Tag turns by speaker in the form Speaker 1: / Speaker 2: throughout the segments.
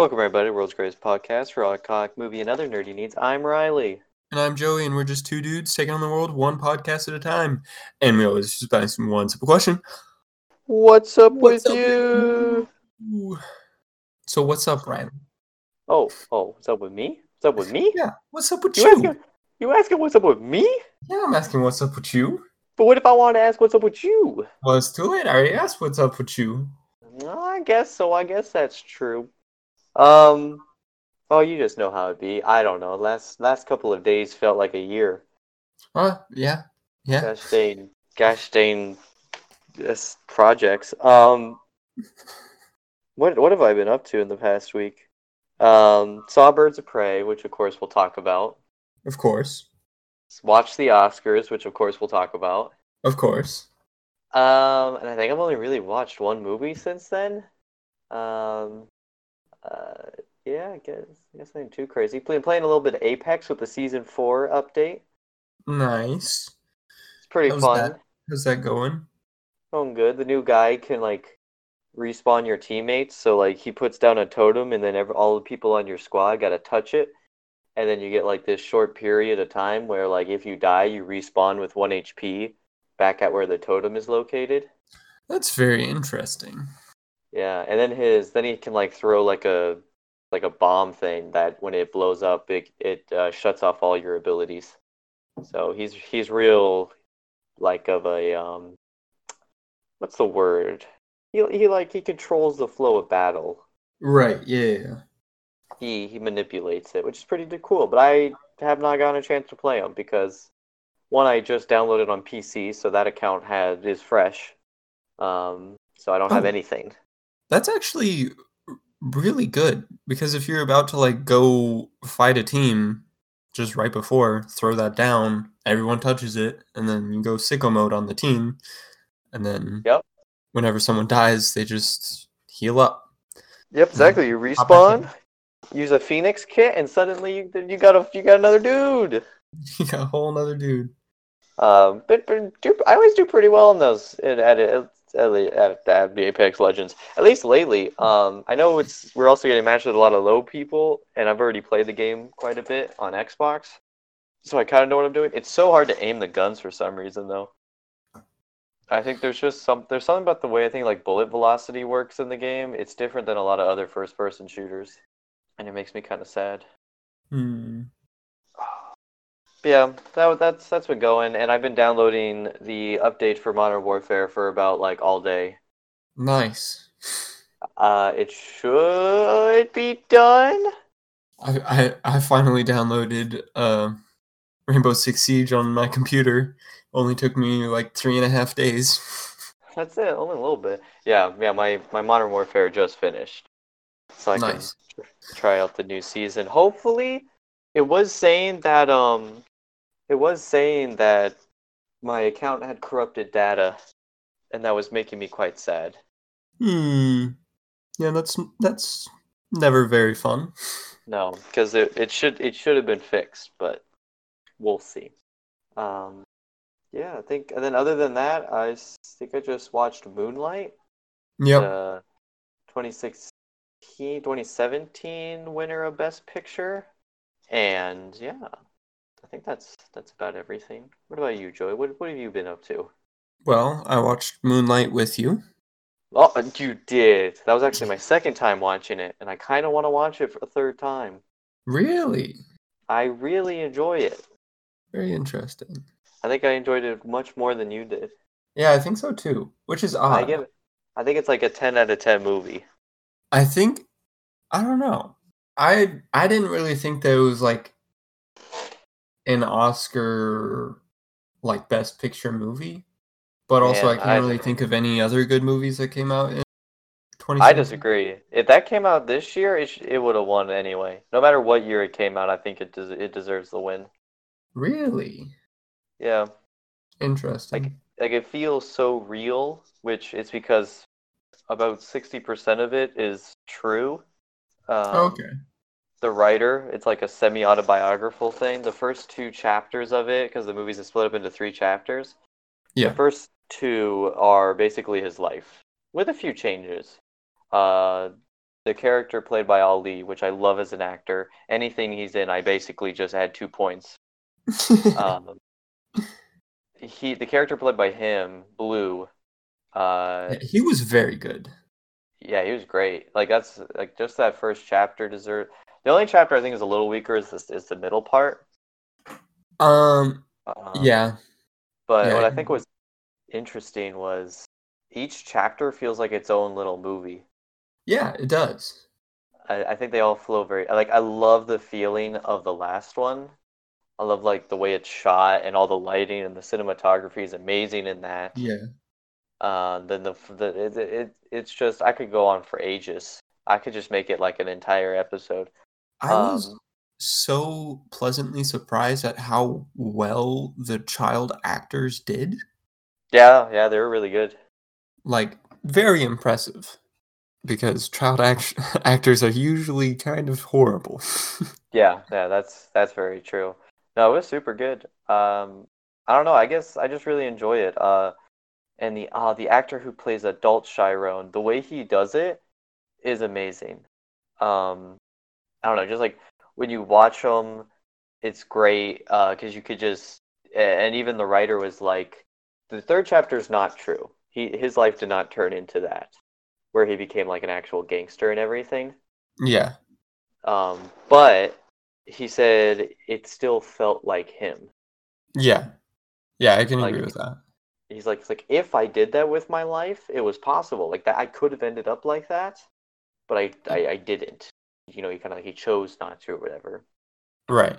Speaker 1: Welcome, everybody, to World's Greatest Podcast for all comic movie and other nerdy needs. I'm Riley.
Speaker 2: And I'm Joey, and we're just two dudes taking on the world one podcast at a time. And we always just ask one simple question.
Speaker 1: What's up
Speaker 2: What's
Speaker 1: with
Speaker 2: up with
Speaker 1: you?
Speaker 2: Ooh. So what's up, Ryan?
Speaker 1: Oh, oh, what's up with me? What's up with me?
Speaker 2: Yeah, what's up with
Speaker 1: You
Speaker 2: you?
Speaker 1: asking, you asking what's up with me?
Speaker 2: Yeah, I'm asking what's up with you.
Speaker 1: But what if I want to ask what's up with you?
Speaker 2: Well, it's too late. I already asked what's up with you.
Speaker 1: Well, I guess so. I guess that's true. Um, oh, you just know how it be. I don't know. Last last couple of days felt like a year.
Speaker 2: Uh, yeah, yeah.
Speaker 1: Gosh dang, gosh dang, this projects. Um, what what have I been up to in the past week? Um, saw Birds of Prey, which of course we'll talk about.
Speaker 2: Of course,
Speaker 1: Watched the Oscars, which of course we'll talk about.
Speaker 2: of course.
Speaker 1: Um, and I think I've only really watched one movie since then. Um, uh, yeah, I guess I guess nothing too crazy. Playing playing a little bit of Apex with the season four update.
Speaker 2: Nice.
Speaker 1: It's pretty
Speaker 2: How's
Speaker 1: fun.
Speaker 2: that? How's that going?
Speaker 1: Going good. The new guy can like respawn your teammates. So like he puts down a totem, and then every, all the people on your squad got to touch it, and then you get like this short period of time where like if you die, you respawn with one HP back at where the totem is located.
Speaker 2: That's very interesting.
Speaker 1: Yeah, and then his then he can like throw like a like a bomb thing that when it blows up, it it uh, shuts off all your abilities. So he's he's real like of a um what's the word? He he like he controls the flow of battle.
Speaker 2: Right. Yeah.
Speaker 1: He he manipulates it, which is pretty cool. But I have not gotten a chance to play him because one I just downloaded on PC, so that account had is fresh. Um, so I don't have
Speaker 2: Oh.
Speaker 1: anything.
Speaker 2: That's actually really good because if you're about to like go fight a team just right before, throw that down, everyone touches it, and then you go sicko mode on the team, and then
Speaker 1: Yep.
Speaker 2: whenever someone dies, they just heal up.
Speaker 1: Yep, exactly. You
Speaker 2: in.
Speaker 1: respawn, use a Phoenix kit, and suddenly you you got a you got another dude.
Speaker 2: You got a whole nother dude.
Speaker 1: Um, but, but do, I always do pretty well in those at at, at, the Apex Legends. At least lately. Um, I know it's we're also getting matched with a lot of low people, and I've already played the game quite a bit on Xbox, so I kind of know what I'm doing. It's so hard to aim the guns for some reason, though. I think there's just some there's something about the way I think like bullet velocity works in the game. It's different than a lot of other first person shooters, and it makes me kind of sad.
Speaker 2: Hmm.
Speaker 1: Yeah, that that's that's been going, and I've been downloading the update for Modern Warfare for about like all day.
Speaker 2: Nice.
Speaker 1: Uh, it should be done.
Speaker 2: I, I I finally downloaded uh, Rainbow Six Siege on my computer. Only took me like three and a half days.
Speaker 1: That's it, only a little bit. Yeah, yeah. My my Modern Warfare just finished, so I
Speaker 2: Nice.
Speaker 1: can try out the new season. Hopefully, it was saying that um, it was saying that my account had corrupted data, and that was making me quite sad.
Speaker 2: Hmm. Yeah, that's that's never very fun.
Speaker 1: No, because it, it should it should have been fixed, but we'll see. Um, yeah, I think, and then other than that, I think I just watched Moonlight,
Speaker 2: Yep.
Speaker 1: the 2016, 2017 winner of Best Picture, and yeah, I think that's that's about everything. What about you, Joy? What what have you been up to?
Speaker 2: Well, I watched Moonlight with you.
Speaker 1: Oh, uh, you did. That was actually my second time watching it, and I kind of want to watch it for a third time.
Speaker 2: Really?
Speaker 1: I really enjoy it.
Speaker 2: Very interesting.
Speaker 1: I think I enjoyed it much more than you did.
Speaker 2: Yeah, I think so too. Which is odd.
Speaker 1: I give it, I think it's like a 10 out of 10 movie.
Speaker 2: I think I don't know. I I didn't really think that it was like an Oscar like best picture movie. But also
Speaker 1: Man,
Speaker 2: I can't
Speaker 1: I-
Speaker 2: really think of any other good movies that came out in 20
Speaker 1: I disagree. If that came out this year, it, sh- it would have won anyway. No matter what year it came out, I think it des- it deserves the win.
Speaker 2: Really?
Speaker 1: Yeah,
Speaker 2: Interesting.
Speaker 1: like like it feels so real, which it's because about 60% of it is true. Um,
Speaker 2: okay.
Speaker 1: The writer. It's like a semi-autobiographical thing. The first two chapters of it, because the movies are split up into three chapters.
Speaker 2: Yeah.
Speaker 1: The first two are basically his life, with a few changes. Uh, the character played by Ali, which I love as an actor. Anything he's in, I basically just add two points. Um, he, the character played by him, Blue. Uh,
Speaker 2: he was very good.
Speaker 1: yeah, he was great. Like that's like just that first chapter deserve. The only chapter I think is a little weaker is this is the middle part.
Speaker 2: Um,
Speaker 1: Um,
Speaker 2: yeah,
Speaker 1: But
Speaker 2: Yeah.
Speaker 1: what I think was interesting was each chapter feels like its own little movie.
Speaker 2: yeah, it does.
Speaker 1: I, I think they all flow very like I love the feeling of the last one. I love like the way it's shot and all the lighting and the cinematography is amazing in that.
Speaker 2: Yeah,
Speaker 1: Uh, then the the it, it it's just I could go on for ages. I could just make it like an entire episode.
Speaker 2: I was
Speaker 1: Um,
Speaker 2: so pleasantly surprised at how well the child actors did.
Speaker 1: Yeah, yeah, they were really good.
Speaker 2: Like, very impressive. Because child act- actors are usually kind of horrible.
Speaker 1: Yeah, yeah, that's that's very true. No, it was super good. Um, I don't know. I guess I just really enjoy it. Uh, and the uh, the actor who plays adult Chiron, the way he does it is amazing. Um, I don't know, just like when you watch them, it's great. Uh, because you could just and even the writer was like, the third chapter is not true. He his life did not turn into that, where he became like an actual gangster and everything.
Speaker 2: yeah,
Speaker 1: Um, but he said it still felt like him.
Speaker 2: yeah, yeah, I can
Speaker 1: Like-
Speaker 2: agree with that.
Speaker 1: He's like, it's like if I did that with my life, it was possible. Like that, I could have ended up like that, but I, I, I didn't. You know, he kind of he chose not to or whatever.
Speaker 2: Right.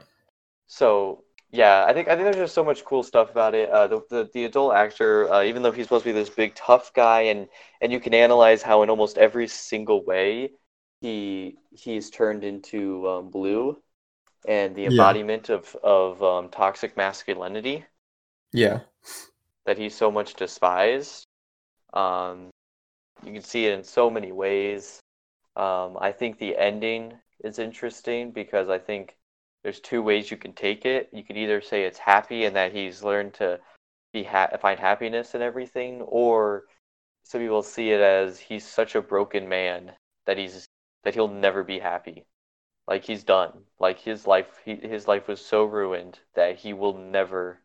Speaker 1: So yeah, I think I think there's just so much cool stuff about it. Uh, the the, the adult actor, uh, even though he's supposed to be this big tough guy, and and you can analyze how in almost every single way he he's turned into um, blue, and the
Speaker 2: Yeah.
Speaker 1: embodiment of of um, toxic masculinity
Speaker 2: Yeah.
Speaker 1: that he's so much despised. Um, you can see it in so many ways. Um, I think the ending is interesting because I think there's two ways you can take it. You could either say it's happy and that he's learned to be ha- find happiness in everything, or some people see it as he's such a broken man that he's that he'll never be happy. Like he's done. Like his life, he, his life was so ruined that he will never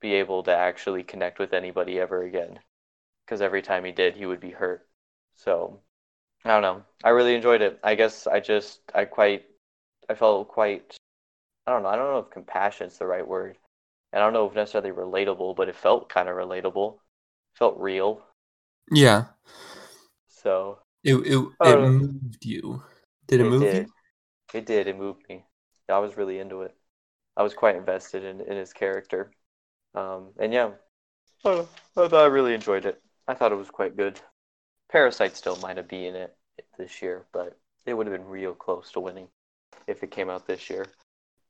Speaker 1: be able to actually connect with anybody ever again. Because every time he did, he would be hurt. So, I don't know. I really enjoyed it. I guess I just, I quite, I felt quite, I don't know. I don't know if compassion is the right word. And I don't know if necessarily relatable, but it felt kind of relatable. felt real.
Speaker 2: Yeah.
Speaker 1: So,
Speaker 2: It it, it
Speaker 1: Uh,
Speaker 2: moved you. Did it,
Speaker 1: it
Speaker 2: move
Speaker 1: did.
Speaker 2: you?
Speaker 1: It did. It moved me. I was really into it. I was quite invested in, in his character. Um, and yeah, I, I thought I really enjoyed it. I thought it was quite good. Parasite still might have been in it this year, but it would have been real close to winning if it came out this year.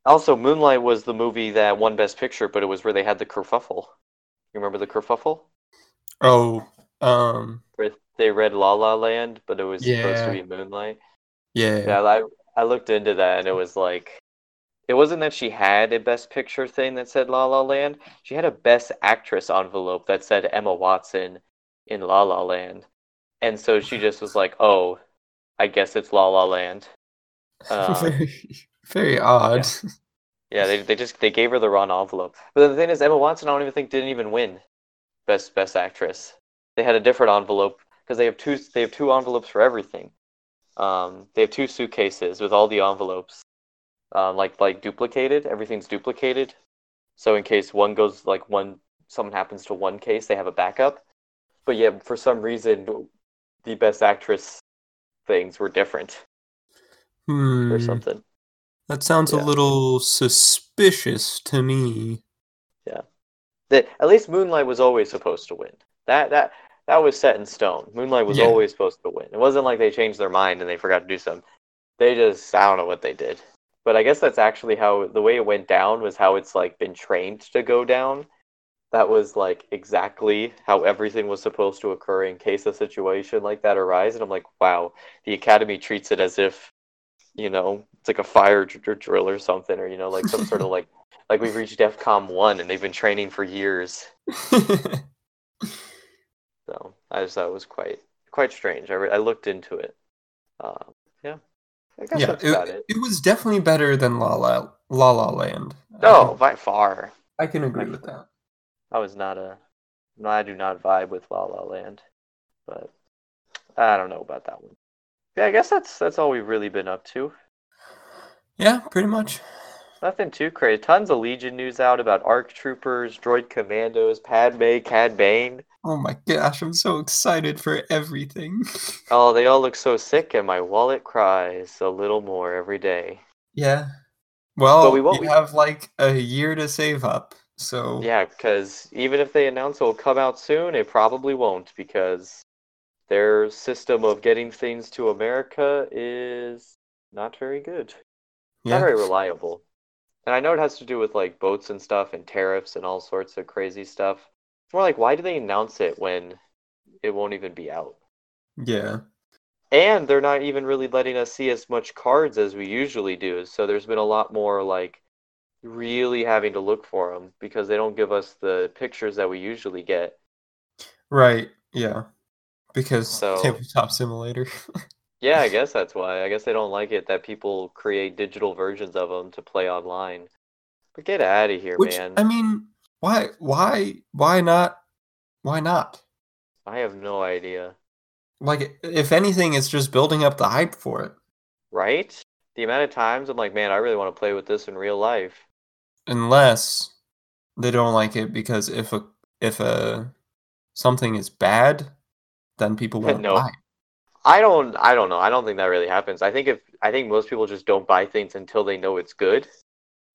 Speaker 1: Also, Moonlight was the movie that won Best Picture, but it was where they had the kerfuffle. You remember the kerfuffle?
Speaker 2: Oh, um,
Speaker 1: Where they read La La Land, but it was supposed to be Moonlight.
Speaker 2: yeah.
Speaker 1: Yeah, I I looked into that and it was like it wasn't that she had a best picture thing that said La La Land. She had a best actress envelope that said Emma Watson in La La Land. And so she just was like, "Oh, I guess it's La La Land." Uh,
Speaker 2: very, very odd.
Speaker 1: yeah, they they just they gave her the wrong envelope. But the thing is Emma Watson I don't even think didn't even win best best actress. They had a different envelope because they have two they have two envelopes for everything. Um, they have two suitcases with all the envelopes, um, like like duplicated. Everything's duplicated, so in case one goes like one someone happens to one case, they have a backup. But yeah, for some reason, the best actress things were different
Speaker 2: Hmm,
Speaker 1: or something.
Speaker 2: that sounds
Speaker 1: Yeah.
Speaker 2: a little suspicious to me.
Speaker 1: Yeah, that at least Moonlight was always supposed to win. That that that was set in stone. Moonlight was
Speaker 2: Yeah.
Speaker 1: always supposed to win. It wasn't like they changed their mind and they forgot to do something. They just I don't know what they did. But I guess that's actually how the way it went down was how it's like been trained to go down. That was like exactly how everything was supposed to occur in case a situation like that arises. And I'm like, wow, the Academy treats it as if, you know, it's like a fire dr- drill or something, or you know, like some sort of like like we've reached DEFCON one and they've been training for years. So I just thought it was quite quite strange. I, re- I looked into it. Um, yeah, I guess
Speaker 2: yeah,
Speaker 1: that's
Speaker 2: it,
Speaker 1: about it.
Speaker 2: it was definitely better than La La La, La Land. I
Speaker 1: Oh,
Speaker 2: can-
Speaker 1: by far.
Speaker 2: I can agree with that.
Speaker 1: I was not a. No, I do not vibe with La La Land, but I don't know about that one. Yeah, I guess that's that's all we've really been up to.
Speaker 2: Yeah, pretty much.
Speaker 1: Nothing too crazy. Tons of Legion news out about ARC Troopers, Droid Commandos, Padme, Cad Bane.
Speaker 2: Oh my gosh, I'm so excited for everything.
Speaker 1: Oh, they all look so sick, and my wallet cries a little more every day.
Speaker 2: yeah. Well,
Speaker 1: we won't-
Speaker 2: you have like a year to save up, so
Speaker 1: Yeah, because even if they announce it will come out soon, it probably won't because their system of getting things to America is not very good.
Speaker 2: yeah.
Speaker 1: Not very reliable. And I know it has to do with like boats and stuff and tariffs and all sorts of crazy stuff. It's more like why do they announce it when it won't even be out?
Speaker 2: yeah.
Speaker 1: And they're not even really letting us see as much cards as we usually do. So there's been a lot more like really having to look for them because they don't give us the pictures that we usually get.
Speaker 2: Right. Yeah. Because
Speaker 1: So-
Speaker 2: tabletop simulator.
Speaker 1: Yeah, I guess that's why. I guess they don't like it that people create digital versions of them to play online. But get out of here,
Speaker 2: Which
Speaker 1: man.
Speaker 2: I mean, why why why not why not?
Speaker 1: I have no idea.
Speaker 2: Like if anything it's just building up the hype for it.
Speaker 1: Right? The amount of times I'm like, man, I really want to play with this in real life.
Speaker 2: Unless they don't like it because if a if a something is bad, then people won't
Speaker 1: No.
Speaker 2: buy. it.
Speaker 1: I don't I don't know. I don't think that really happens. I think if I think most people just don't buy things until they know it's good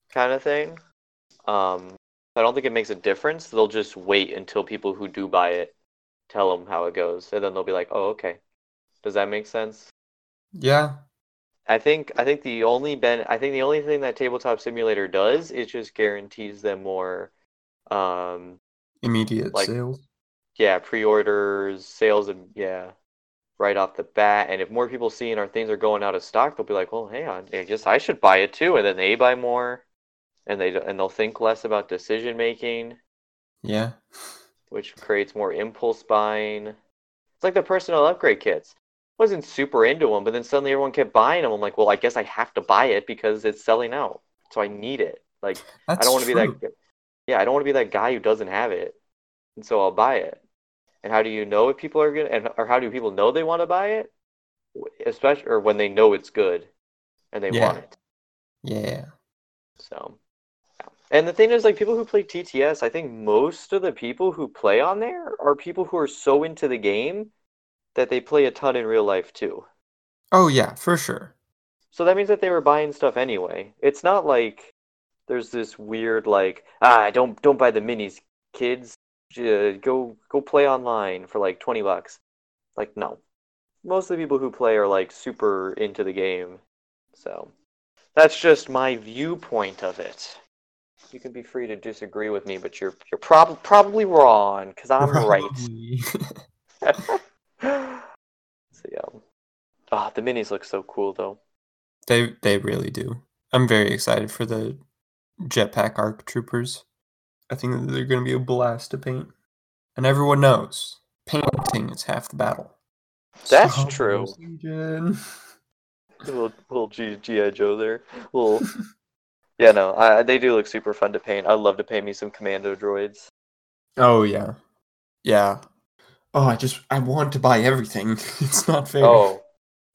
Speaker 1: kind of thing. Um I don't think it makes a difference. They'll just wait until people who do buy it tell them how it goes and then they'll be like, "Oh, okay." Does that make sense?
Speaker 2: Yeah.
Speaker 1: I think I think the only ben I think the only thing that Tabletop Simulator does is just guarantees them more um
Speaker 2: Immediate
Speaker 1: Like-
Speaker 2: sales.
Speaker 1: yeah, pre-orders, sales and yeah, right off the bat. And if more people seeing our things are going out of stock, they'll be like, "Well, hey, on, I guess I should buy it too." And then they buy more, and they and they'll think less about decision making,
Speaker 2: Yeah.
Speaker 1: which creates more impulse buying. It's like the personal upgrade kits. Wasn't super into them, but then suddenly everyone kept buying them. I'm like, well, I guess I have to buy it because it's selling out, so I need it. Like,
Speaker 2: That's
Speaker 1: I don't want to be that. Yeah, I don't want to be that guy who doesn't have it, and so I'll buy it. And how do you know if people are gonna, and or how do people know they want to buy it? Especially, or when they know it's good, and they
Speaker 2: Yeah.
Speaker 1: want it.
Speaker 2: Yeah.
Speaker 1: So, yeah. and the thing is, like people who play TTS, I think most of the people who play on there are people who are so into the game that they play a ton in real life too.
Speaker 2: Oh yeah, for sure.
Speaker 1: So that means that they were buying stuff anyway. It's not like there's this weird like ah don't don't buy the minis, kids. J- Go go play online for like twenty bucks. Like no, most of the people who play are like super into the game. So that's just my viewpoint of it. You can be free to disagree with me, but you're you're prob- probably wrong because I'm right. So yeah. Ah, the minis look so cool though.
Speaker 2: they they really do. I'm very excited for the jetpack arc troopers. I think that they're going to be a blast to paint. And everyone knows painting is half the battle.
Speaker 1: That's
Speaker 2: Star
Speaker 1: true.
Speaker 2: Legion.
Speaker 1: little little G GI Joe there. Little. yeah, no, I, they do look super fun to paint. I'd love to paint me some commando droids.
Speaker 2: Oh yeah, yeah. Oh, I just I want to buy everything. it's not fair.
Speaker 1: Oh,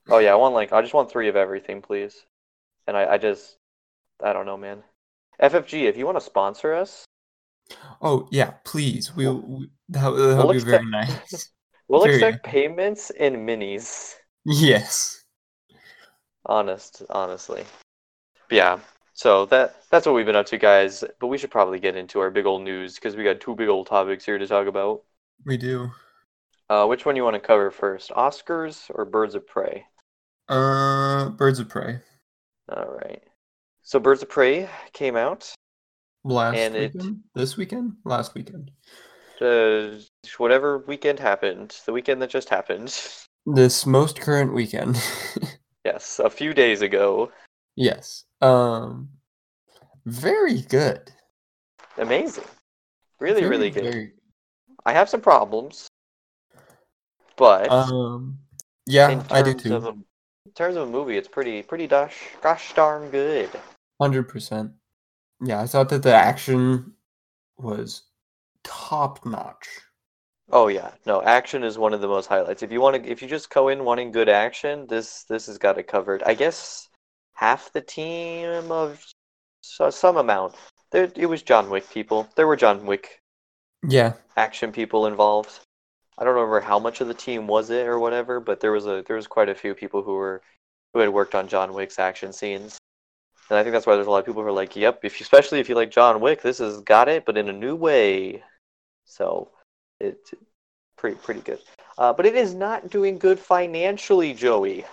Speaker 1: oh yeah, I want like I just want three of everything, please. And I, I just, I don't know, man. FFG, if you want to sponsor us,
Speaker 2: Oh yeah, please. We'll, we that would
Speaker 1: We'll
Speaker 2: be very nice.
Speaker 1: we'll
Speaker 2: Very
Speaker 1: accept payments in minis.
Speaker 2: yes.
Speaker 1: Honest, honestly. But yeah. So that that's what we've been up to, guys. But we should probably get into our big old news because we got two big old topics here to talk about.
Speaker 2: We do.
Speaker 1: Uh, which one you want to cover first, Oscars or Birds of Prey?
Speaker 2: Uh, Birds of Prey.
Speaker 1: All right. So Birds of Prey came out.
Speaker 2: Last
Speaker 1: And it-
Speaker 2: weekend? This weekend? Last weekend.
Speaker 1: Uh, whatever weekend happened, the weekend that just happened.
Speaker 2: This most current weekend.
Speaker 1: Yes, a few days ago.
Speaker 2: yes. Um, very good.
Speaker 1: Amazing. Really,
Speaker 2: Very,
Speaker 1: really good.
Speaker 2: very-
Speaker 1: I have some problems, but
Speaker 2: Um, yeah, I do too.
Speaker 1: a in terms of a movie, it's pretty pretty gosh gosh darn good.
Speaker 2: Hundred percent. Yeah, I thought that the action was top notch.
Speaker 1: Oh yeah, no, action is one of the most highlights. If you want to, if you just go in wanting good action, this this has got it covered. I guess half the team of so, some amount. There, it was John Wick people. There were John Wick
Speaker 2: Yeah,
Speaker 1: action people involved. I don't remember how much of the team was it or whatever, but there was a there was quite a few people who were who had worked on John Wick's action scenes. And I think that's why there's a lot of people who are like, "Yep, if you, especially if you like John Wick, this has got it, but in a new way." So, it's pretty pretty good. Uh, but it is not doing good financially, Joey.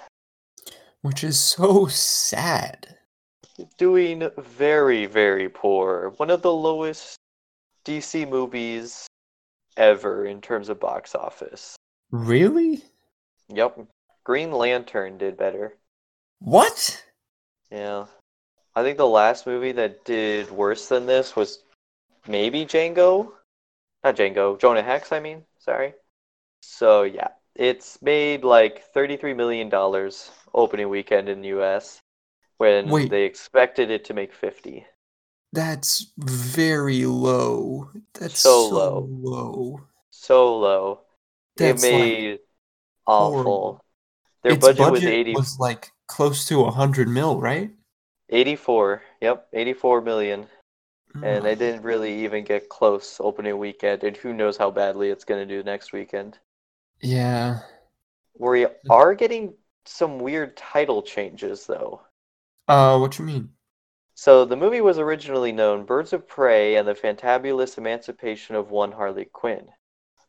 Speaker 2: which is so sad.
Speaker 1: Doing very very poor. One of the lowest DC movies ever in terms of box office.
Speaker 2: Really?
Speaker 1: Yep. Green Lantern did better.
Speaker 2: What?
Speaker 1: Yeah. I think the last movie that did worse than this was maybe Django? Not Django, Jonah Hex, I mean. Sorry. So, yeah. It's made like $33 million opening weekend in the US when
Speaker 2: Wait.
Speaker 1: they expected it to make 50.
Speaker 2: That's very low. That's
Speaker 1: So
Speaker 2: so,
Speaker 1: low.
Speaker 2: low.
Speaker 1: So low.
Speaker 2: That's
Speaker 1: it
Speaker 2: like
Speaker 1: made awful.
Speaker 2: horrible.
Speaker 1: Their
Speaker 2: its
Speaker 1: budget, was 80,
Speaker 2: was like close to a hundred mil, right?
Speaker 1: 84. Yep, 84 million. and they
Speaker 2: Mm.
Speaker 1: didn't really even get close opening weekend, and who knows how badly it's going to do next weekend.
Speaker 2: Yeah.
Speaker 1: We are getting some weird title changes, though.
Speaker 2: Uh, what you mean?
Speaker 1: So the movie was originally known Birds of Prey and the Fantabulous Emancipation of One Harley Quinn.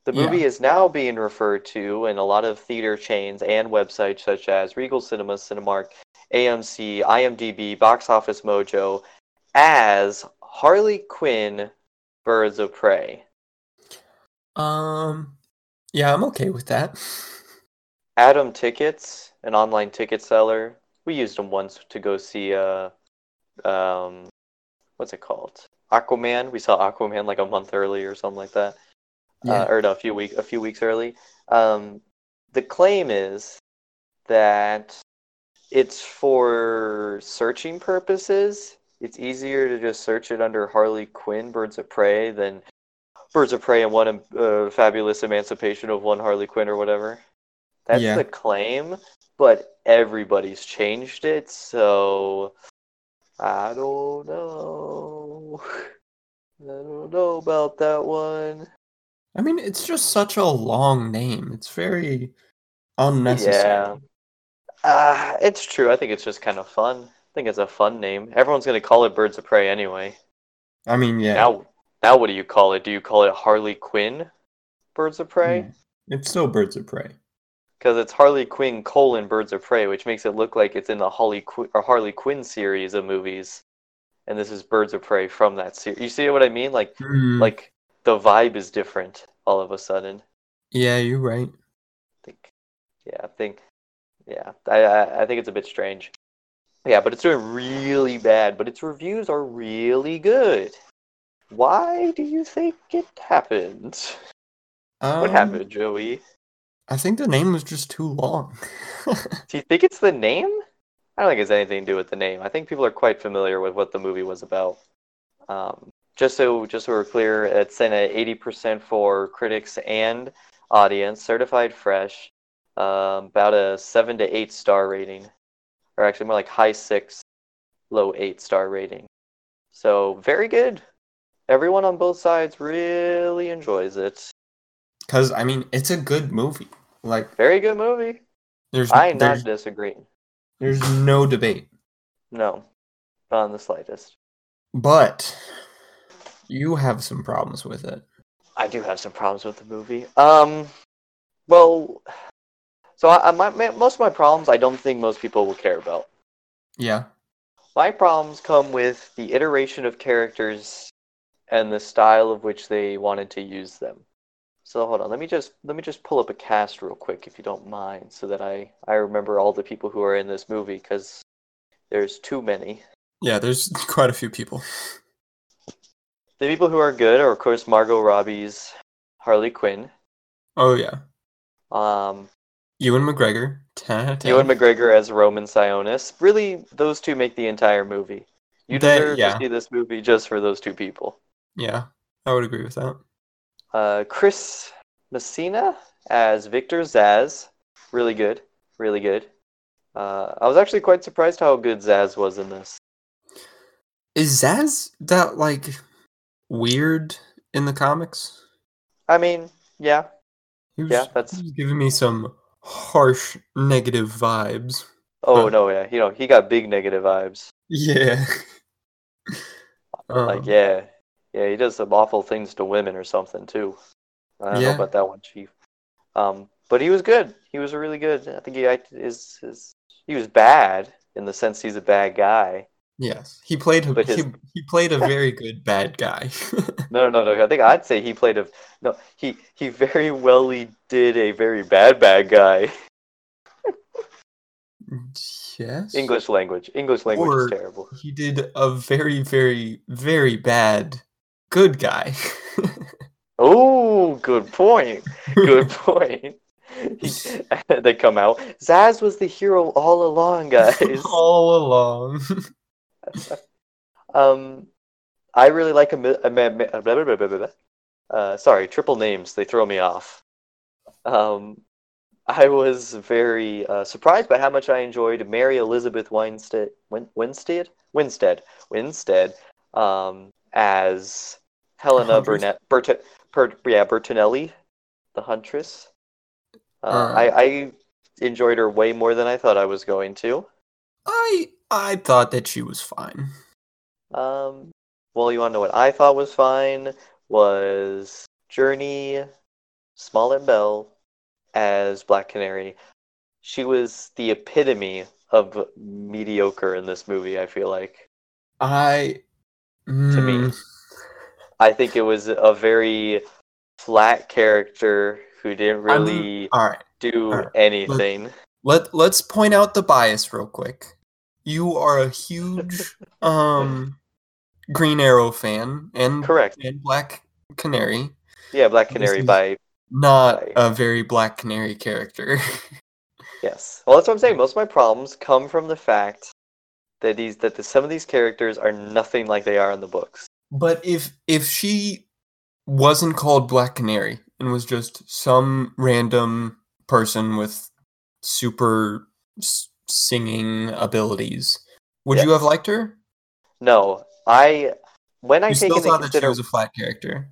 Speaker 1: The
Speaker 2: Yeah.
Speaker 1: movie is now being referred to in a lot of theater chains and websites such as Regal Cinema, Cinemark, AMC, IMDb, Box Office Mojo as Harley Quinn Birds of Prey.
Speaker 2: Um, yeah, I'm okay with that.
Speaker 1: Atom Tickets, an online ticket seller, we used them once to go see uh um what's it called? Aquaman. We saw Aquaman like a month early or something like that.
Speaker 2: Yeah.
Speaker 1: Uh, or no, a few week a few weeks early. Um the claim is that it's for searching purposes. It's easier to just search it under Harley Quinn Birds of Prey than Birds of Prey and one uh, fabulous emancipation of one Harley Quinn or whatever. That's
Speaker 2: Yeah.
Speaker 1: the claim, but everybody's changed it, so I don't know. I don't know about that one.
Speaker 2: I mean, it's just such a long name. It's very unnecessary.
Speaker 1: Yeah. Uh, it's true. I think it's just kind of fun. I think it's a fun name. Everyone's gonna call it Birds of Prey anyway.
Speaker 2: I mean, yeah.
Speaker 1: Now, now what do you call it? Do you call it Harley Quinn Birds of Prey?
Speaker 2: It's still Birds of Prey.
Speaker 1: Because it's Harley Quinn colon Birds of Prey, which makes it look like it's in the Harley Qu- or Harley Quinn series of movies, and this is Birds of Prey from that series. You see what I mean? Like,
Speaker 2: Mm,
Speaker 1: like the vibe is different all of a sudden.
Speaker 2: yeah, you're right.
Speaker 1: I think, yeah, I think, yeah, I, I, I think it's a bit strange. Yeah, but it's doing really bad. But its reviews are really good. Why do you think it happened?
Speaker 2: Um,
Speaker 1: what happened, Joey?
Speaker 2: I think the name was just too long.
Speaker 1: Do you think it's the name? I don't think it's anything to do with the name. I think people are quite familiar with what the movie was about. Um, just so just so we're clear, it's in at eighty percent for critics and audience, certified fresh, um, about a seven to eight star rating, or actually more like high six, low eight star rating. So very good. Everyone on both sides really enjoys it.
Speaker 2: Because I mean, it's a good movie. Like
Speaker 1: Very good movie.
Speaker 2: there's
Speaker 1: I'm not disagreeing.
Speaker 2: there's no debate.
Speaker 1: No, not in the slightest.
Speaker 2: But you have some problems with it.
Speaker 1: I do have some problems with the movie. Um, well, so I, I, my, my, most of my problems I don't think most people will care about.
Speaker 2: Yeah.
Speaker 1: My problems come with the iteration of characters and the style of which they wanted to use them. So hold on, let me just let me just pull up a cast real quick if you don't mind, so that I I remember all the people who are in this movie because there's too many.
Speaker 2: Yeah, there's quite a few people.
Speaker 1: The people who are good are of course Margot Robbie's Harley Quinn.
Speaker 2: Oh yeah.
Speaker 1: Um,
Speaker 2: Ewan McGregor. 10 out of 10.
Speaker 1: Ewan McGregor as Roman Sionis. Really, those two make the entire movie. You
Speaker 2: They-
Speaker 1: deserve
Speaker 2: yeah.
Speaker 1: to see this movie just for those two people.
Speaker 2: Yeah, I would agree with that.
Speaker 1: Uh, Chris Messina as Victor Zsasz. Really good. Really good. Uh, I was actually quite surprised how good Zsasz was in this.
Speaker 2: Is Zaz that like weird in the comics?
Speaker 1: I mean, yeah,
Speaker 2: He was,
Speaker 1: Yeah, that's-
Speaker 2: giving me some harsh negative vibes.
Speaker 1: Oh
Speaker 2: Huh.
Speaker 1: no, yeah, you know he got big negative vibes.
Speaker 2: Yeah.
Speaker 1: like
Speaker 2: Um,
Speaker 1: yeah, yeah, he does some awful things to women or something too. I don't
Speaker 2: Yeah.
Speaker 1: know about that one, Chief. Um, but he was good. He was really good. I think he act- is is he was bad in the sense he's a bad guy.
Speaker 2: Yes, he played.
Speaker 1: But
Speaker 2: he,
Speaker 1: his-
Speaker 2: he played a very good bad guy.
Speaker 1: No, no, no. I think I'd say he played a no. He he very well did a very bad bad guy.
Speaker 2: yes.
Speaker 1: English language. English language
Speaker 2: Or-
Speaker 1: is terrible.
Speaker 2: He did a very, very, very bad good guy.
Speaker 1: Oh, good point. Good point. They come out. Zsasz was the hero all along, guys.
Speaker 2: All along.
Speaker 1: Um, I really like a, a, blah. Uh, sorry, triple names. They throw me off. Um, I was very uh, surprised by how much I enjoyed Mary Elizabeth Winstead, Win- Winstead, Winstead, Winstead, um, as Helena Burnett, Bert, per, yeah, Bertinelli, the Huntress. Uh,
Speaker 2: Uh.
Speaker 1: I, I enjoyed her way more than I thought I was going to.
Speaker 2: I I thought that she was fine.
Speaker 1: Um, well, you want to know what I thought was fine was Journey Smollett Bell as Black Canary. She was the epitome of mediocre in this movie. I feel like.
Speaker 2: I
Speaker 1: To me. I think it was a very flat character who didn't really
Speaker 2: all right.
Speaker 1: do
Speaker 2: alright.
Speaker 1: anything.
Speaker 2: Let let's point out the bias real quick. You are a huge um Green Arrow fan and
Speaker 1: Correct.
Speaker 2: and Black Canary.
Speaker 1: Yeah, Black Canary by
Speaker 2: Not
Speaker 1: Right.
Speaker 2: a very Black Canary character.
Speaker 1: Yes. Well, that's what I'm saying. Most of my problems come from the fact that these that the, some of these characters are nothing like they are in the books.
Speaker 2: But if if she wasn't called Black Canary and was just some random person with super s- singing abilities, would you have liked her?
Speaker 1: No, I when I
Speaker 2: You
Speaker 1: take
Speaker 2: still
Speaker 1: into
Speaker 2: thought that she was a flat character.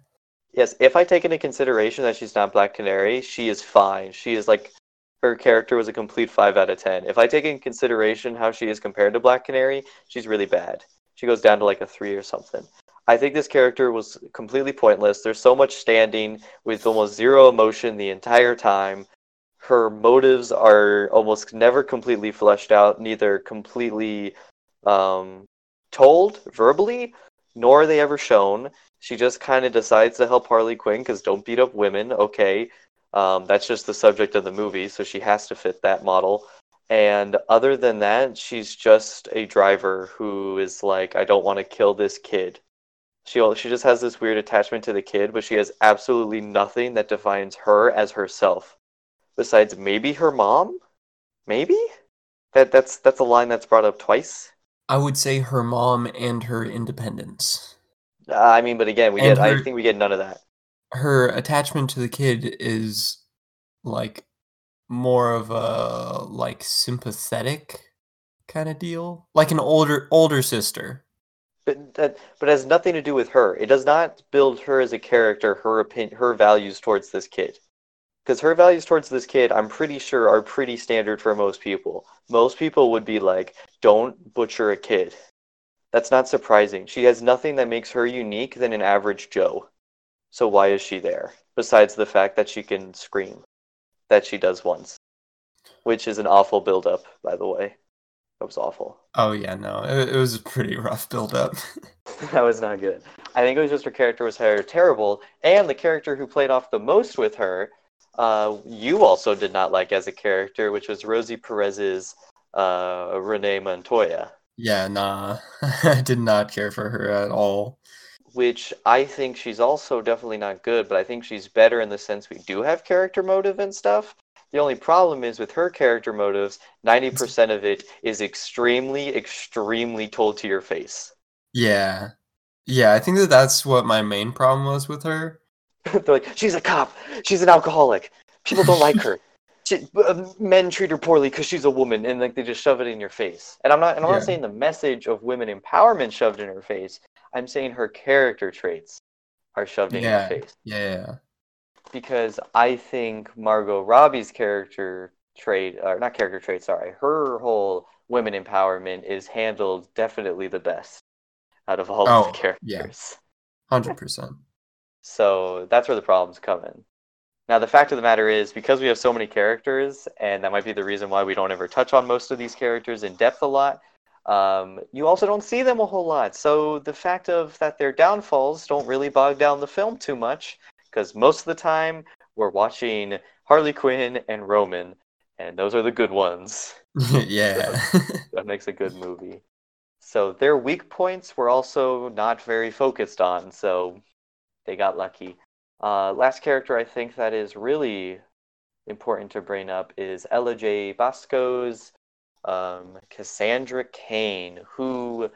Speaker 1: yes, if I take into consideration that she's not Black Canary, she is fine. She is like her character was a complete five out of ten. If I take in consideration how she is compared to Black Canary, she's really bad. She goes down to like a three or something. I think this character was completely pointless. There's so much standing with almost zero emotion the entire time. Her motives are almost never completely fleshed out, neither completely um, told verbally, nor are they ever shown. She just kind of decides to help Harley Quinn because don't beat up women. Okay, um, that's just the subject of the movie, so she has to fit that model. And other than that, she's just a driver who is like, I don't want to kill this kid. She she just has this weird attachment to the kid, but she has absolutely nothing that defines her as herself, besides maybe her mom. Maybe that that's that's a line that's brought up twice.
Speaker 2: I would say her mom and her independence.
Speaker 1: Uh, I mean, but again, we
Speaker 2: And
Speaker 1: get I think we get none of that.
Speaker 2: Her attachment to the kid is like more of a like sympathetic kind of deal, like an older older sister.
Speaker 1: But that but it has nothing to do with her. It does not build her as a character, her opinion, her values towards this kid. Because her values towards this kid, I'm pretty sure, are pretty standard for most people. Most people would be like, "Don't butcher a kid." That's not surprising. She has nothing that makes her unique than an average Joe. So why is she there? Besides the fact that she can scream, that she does once, which is an awful build-up, by the way. That was awful.
Speaker 2: Oh yeah, no, it, it was a pretty rough build up.
Speaker 1: that was not good. I think it was just her character was her terrible, and the character who played off the most with her, uh, you also did not like as a character, which was Rosie Perez's uh, Renee Montoya,
Speaker 2: yeah, nah, I did not care for her at all.
Speaker 1: which I think she's also definitely not good, but I think she's better in the sense we do have character motive and stuff. The only problem is with her character motives, 90% of it is extremely, extremely told to your face.
Speaker 2: Yeah. Yeah, I think that that's what my main problem was with her.
Speaker 1: They're like, she's a cop. She's an alcoholic. People don't like her. She, uh, men treat her poorly because she's a woman, and like they just shove it in your face. And I'm not, and I'm
Speaker 2: Yeah.
Speaker 1: not saying the message of women empowerment shoved in her face. I'm saying her character traits are shoved in
Speaker 2: Yeah.
Speaker 1: your face
Speaker 2: Yeah.
Speaker 1: Because I think Margot Robbie's character trait, or not character trait, sorry, her whole women empowerment is handled definitely the best out of all
Speaker 2: Oh,
Speaker 1: of the
Speaker 2: yeah.
Speaker 1: characters.
Speaker 2: 100%.
Speaker 1: So that's where the problems come in. Now, the fact of the matter is, because we have so many characters, and that might be the reason why we don't ever touch on most of these characters in depth a lot, um, you also don't see them a whole lot. So the fact of that their downfalls don't really bog down the film too much, because most of the time we're watching Harley Quinn and Roman, and those are the good ones.
Speaker 2: yeah.
Speaker 1: That makes a good movie. So their weak points were also not very focused on, so they got lucky. Uh, last character I think that is really important to bring up is Ella Jay Basco's um, Cassandra Cain, who